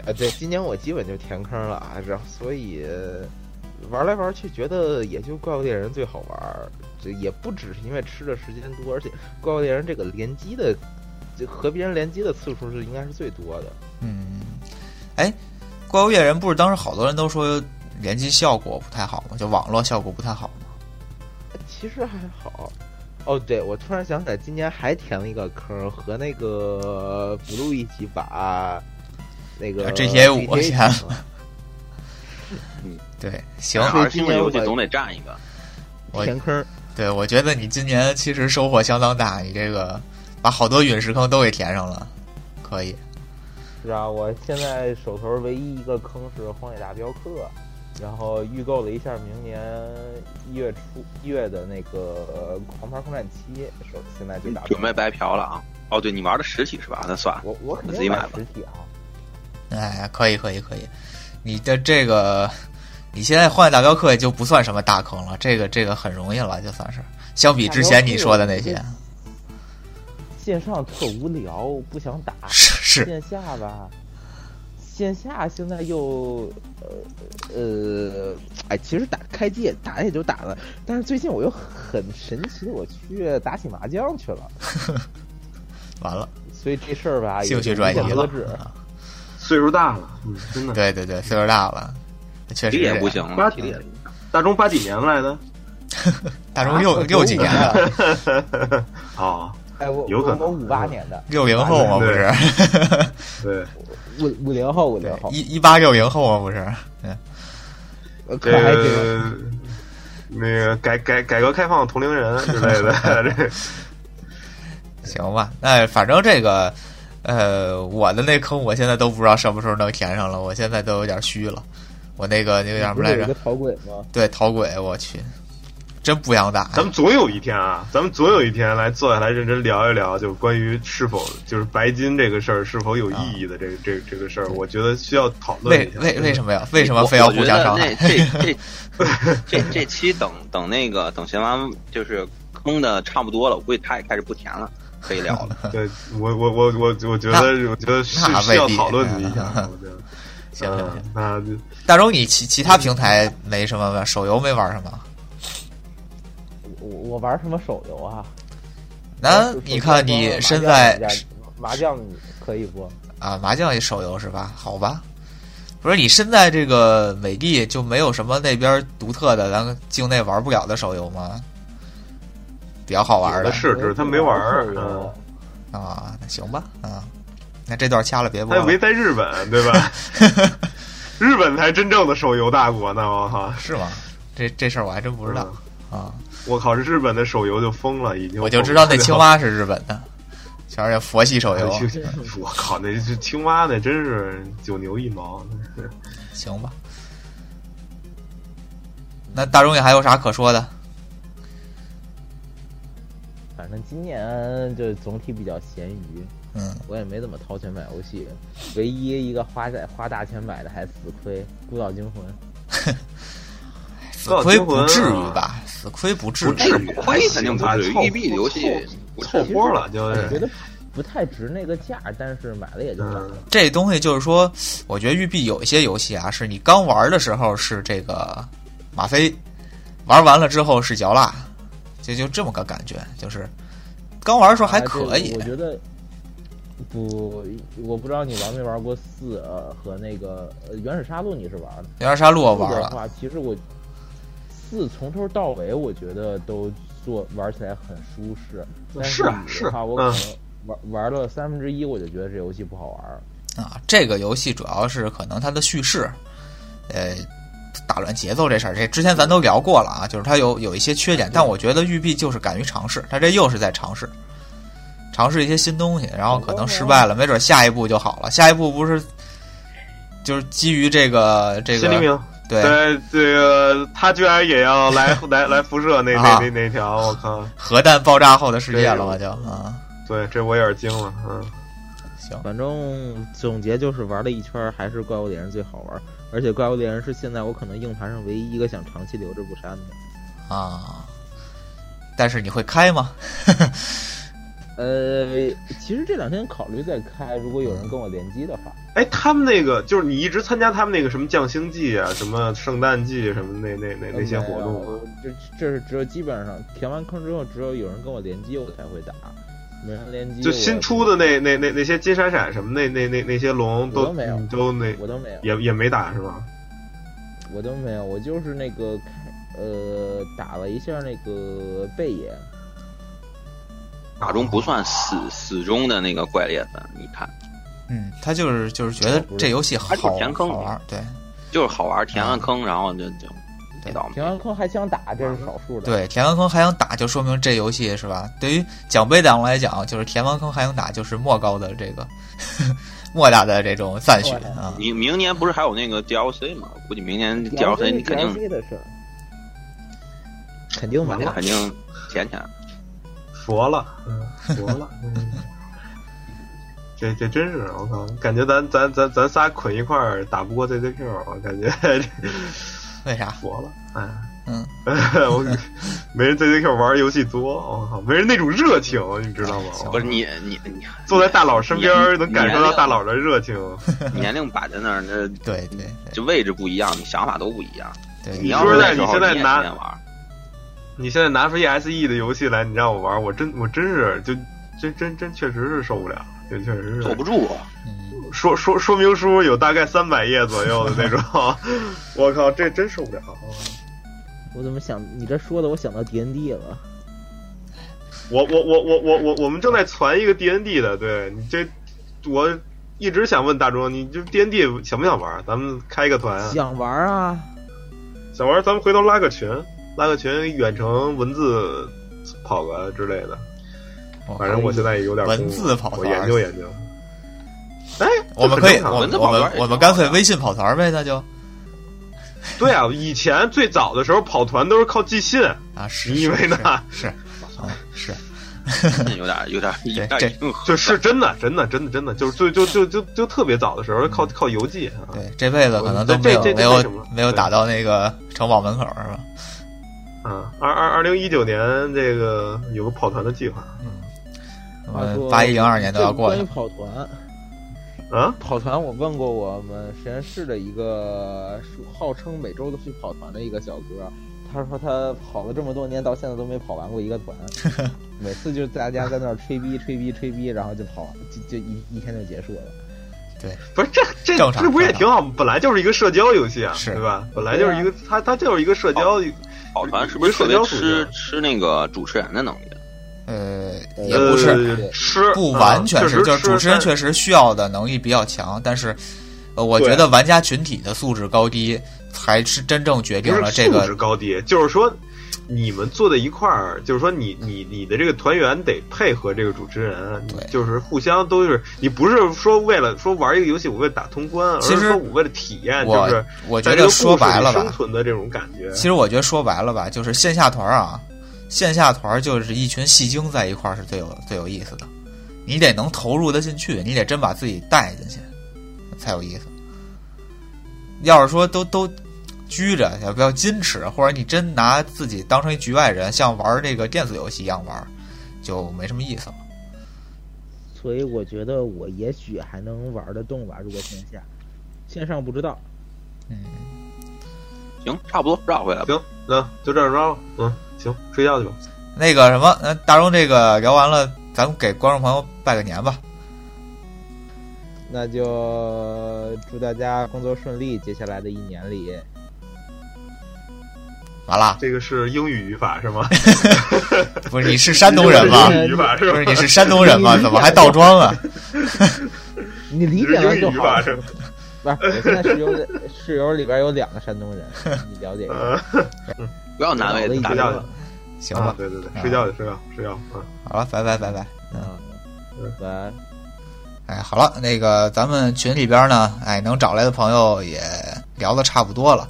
啊，对，今年我基本就填坑了啊，然后所以。玩来玩去，觉得也就怪物猎人最好玩这也不只是因为吃的时间多，而且怪物猎人这个联机的，就和别人联机的次数是应该是最多的。嗯，哎，怪物猎人不是当时好多人都说联机效果不太好吗？就网络效果不太好吗？其实还好。哦，对，我突然想起来，今年还填了一个坑，和那个 blue 一起把那个 A 五填了。嗯。对，行，新的游戏总得占一个填坑。对，我觉得你今年其实收获相当大，你这个把好多陨石坑都给填上了，可以。是啊，我现在手头唯一一个坑是《荒野大镖客》，然后预购了一下明年一月初一月的那个《狂牌空战七》，手现在就打准备白嫖了啊！哦，对你玩的实体是吧？那算了，我我自己买实体啊。哎，可以可以可以，你的这个。你现在换大镖客就不算什么大坑了，这个这个很容易了，就算是相比之前你说的那些。线上特无聊，不想打。是线下吧，线下现在又呃呃，哎，其实打开机打也就打了，但是最近我又很神奇，我去打起麻将去了。完了，所以这事儿吧，兴趣转移了。岁数大了，嗯，真的。对对对，岁数大了。确实也不行，八几年？大中八几年来的？大中六六几年的？哦，哎，我有可能五八年的，六零后吗？不是？对，五五零后，五零后，一一八六零后吗？不是？嗯，可还那个改改改革开放同龄人之类的，这行吧？那反正这个。呃，我的那坑我现在都不知道什么时候能填上了，我现在都有点虚了。我那个那个叫什么来着？逃鬼吗？对，逃鬼，我去，真不想打。咱们总有一天啊，咱们总有一天来坐下来认真聊一聊，就关于是否就是白金这个事儿是否有意义的这个这这个事儿，我觉得需要讨论一下。为为为什么呀？为什么非要互相伤害？这这这这这期等等那个等闲完就是坑的差不多了，我估计他也开始不填了，可以聊了。对我我我我我觉得我觉得是需要讨论一下，我觉得。行行行，那大周，你其其他平台没什么吧？手游没玩什么？我我玩什么手游啊？那你看你身在麻将可以不？啊，麻将也手游是吧？好吧，不是你身在这个美的就没有什么那边独特的，咱境内玩不了的手游吗？比较好玩的是，只是他没玩嗯啊，那行吧，啊，那这段掐了别播。他没在日本对吧？日本才真正的手游大国呢，我靠！是吗？这这事儿我还真不知道啊。我靠！这日本的手游就疯了，已经。我就知道那青蛙是日本的，全是佛系手游。我靠！那这青蛙那真是九牛一毛。行吧。那大中也还有啥可说的？反正今年就总体比较咸鱼。嗯。我也没怎么掏钱买游戏，唯一一个花在花大钱买的还死亏《孤岛惊魂》。死亏不至于吧？死亏不至于，亏肯定不至于。育碧游戏凑合了，就觉得不太值那个价，但是买了也就了。这东西就是说，我觉得育碧有一些游戏啊，是你刚玩的时候是这个吗啡，玩完了之后是嚼蜡，就就这么个感觉。就是刚玩的时候还可以。我觉得不，我不知道你玩没玩过四和那个原始杀戮，你是玩的？原始杀戮我玩了。其实我。四从头到尾，我觉得都做玩起来很舒适。是啊，是啊，我可能玩玩了三分之一，我就觉得这游戏不好玩啊。这个游戏主要是可能它的叙事，呃，打乱节奏这事儿，这之前咱都聊过了啊。就是它有有一些缺点，但我觉得育碧就是敢于尝试，它这又是在尝试，尝试一些新东西，然后可能失败了，没准下一步就好了。下一步不是就是基于这个这个。对，这个他居然也要来 来来辐射那那那那条，我靠！核弹爆炸后的世界了吧？就啊，对，这我有点惊了，嗯。行，反正总结就是玩了一圈，还是怪物猎人最好玩，而且怪物猎人是现在我可能硬盘上唯一一个想长期留着不删的啊。但是你会开吗？呃，其实这两天考虑再开，如果有人跟我联机的话。哎，他们那个就是你一直参加他们那个什么降星季啊，什么圣诞季什么那那那那些活动。这这是只有基本上填完坑之后，只有有人跟我联机，我才会打。没人联机。就新出的那那那那些金闪闪什么那那那那些龙都没有，都那我都没有，也也没打是吧？我都没有，我就是那个开呃打了一下那个贝爷。打中不算死死中的那个怪猎粉，你看，嗯，他就是就是觉得这游戏好填坑好玩，对，就是好玩，填完坑然后就就填完坑还想打，这是少数的。对，填完坑还想打，就说明这游戏是吧？对于奖杯党来讲，就是填完坑还想打，就是莫高的这个 莫大的这种赞许啊。你明年不是还有那个 DLC 吗？估计明年 DLC 你肯定肯定买，肯定填填。佛了，嗯佛了，嗯这这真是我靠！感觉咱咱咱咱仨捆一块儿打不过 ZZQ，我感觉 为啥佛了？哎，嗯，我没人 ZZQ 玩游戏多，我靠，没人那种热情，你知道吗？不是你你你坐在大佬身边能感受到大佬的热情。年龄摆在那儿，那对对，就位置不一样，你想法都不一样。对，你要是在你现在拿玩。你现在拿出 ESE 的游戏来，你让我玩，我真我真是就真真真确实是受不了，也确实是坐不住。说说说明书有大概三百页左右的那种，我靠，这真受不了。我怎么想你这说的，我想到 DND 了。我我我我我我我们正在传一个 DND 的，对你这我一直想问大壮，你就 DND 想不想玩？咱们开一个团。想玩啊，想玩，咱们回头拉个群。拉个群，远程文字跑个之类的，反正我现在也有点文字跑团，我研究研究。哎，我们可以，我们我们我们干脆微信跑团呗，那就。对啊，以前最早的时候跑团都是靠寄信。啊，你以为呢？是啊，是，有点有点有点，就是真的真的真的真的，就是最就就就就特别早的时候靠靠邮寄。对，这辈子可能都没有没有没有打到那个城堡门口是吧？啊，二二二零一九年这个有个跑团的计划。嗯，八一零二年都要过关于跑团，啊，跑团我问过我们实验室的一个号称每周都去跑团的一个小哥，他说他跑了这么多年，到现在都没跑完过一个团，每次就大家在那儿吹逼吹逼吹逼，然后就跑就就一一天就结束了。对，不是这这这不也挺好？本来就是一个社交游戏啊，是对吧？本来就是一个，它它就是一个社交。跑团是不是特别吃吃那个主持人的能力？呃，也不是，吃不完全是，就是主持人确实需要的能力比较强，但是，呃，我觉得玩家群体的素质高低才是真正决定了这个素质高低，就是说。你们坐在一块儿，就是说你你你的这个团员得配合这个主持人，就是互相都是你不是说为了说玩一个游戏我为了打通关，而是说我为了体验，就是我觉得说白了吧，生存的这种感觉。其实我觉得说白了吧，就是线下团啊，线下团就是一群戏精在一块儿是最有最有意思的，你得能投入的进去，你得真把自己带进去才有意思。要是说都都。拘着，也不要矜持？或者你真拿自己当成一局外人，像玩这个电子游戏一样玩，就没什么意思了。所以我觉得我也许还能玩得动吧，如果线下，线上不知道。嗯，行，差不多绕回来。行，那就这样吧。嗯，行，睡觉去吧。那个什么，那大荣这个聊完了，咱们给观众朋友拜个年吧。那就祝大家工作顺利，接下来的一年里。完了，这个是英语语法是吗？不是，你是山东人吗？语法是不是，你是山东人吗？怎么还倒装啊？你理解了就好。是不是，我现在室友室友里边有两个山东人，你了解一下。不要难为睡觉去，行吧？对对对，睡觉去，睡觉，睡觉。嗯，好了，拜拜拜拜。嗯，拜拜。哎，好了，那个咱们群里边呢，哎，能找来的朋友也聊的差不多了。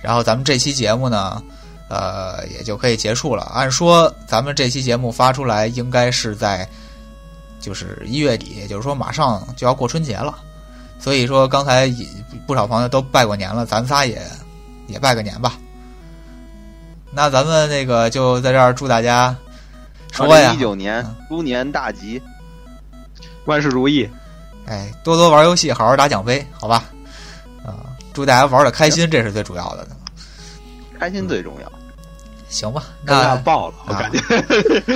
然后咱们这期节目呢，呃，也就可以结束了。按说咱们这期节目发出来应该是在就是一月底，也就是说马上就要过春节了。所以说刚才不少朋友都拜过年了，咱仨也也拜个年吧。那咱们那个就在这儿祝大家说呀，一九年猪年大吉，万事如意。哎，多多玩游戏，好好打奖杯，好吧？祝大家玩的开心，这是最主要的。开心最重要。行吧，那爆了，我感觉。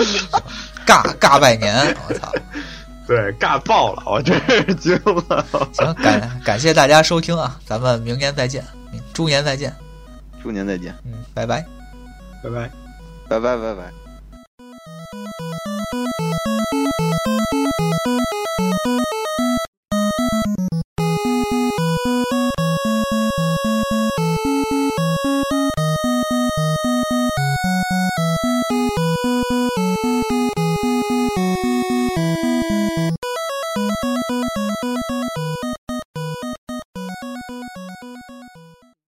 尬尬拜年，我操！对，尬爆了，我真是惊了。行，感感谢大家收听啊，咱们明年再见，猪年再见，猪年再见，嗯，拜拜，拜拜，拜拜，拜拜。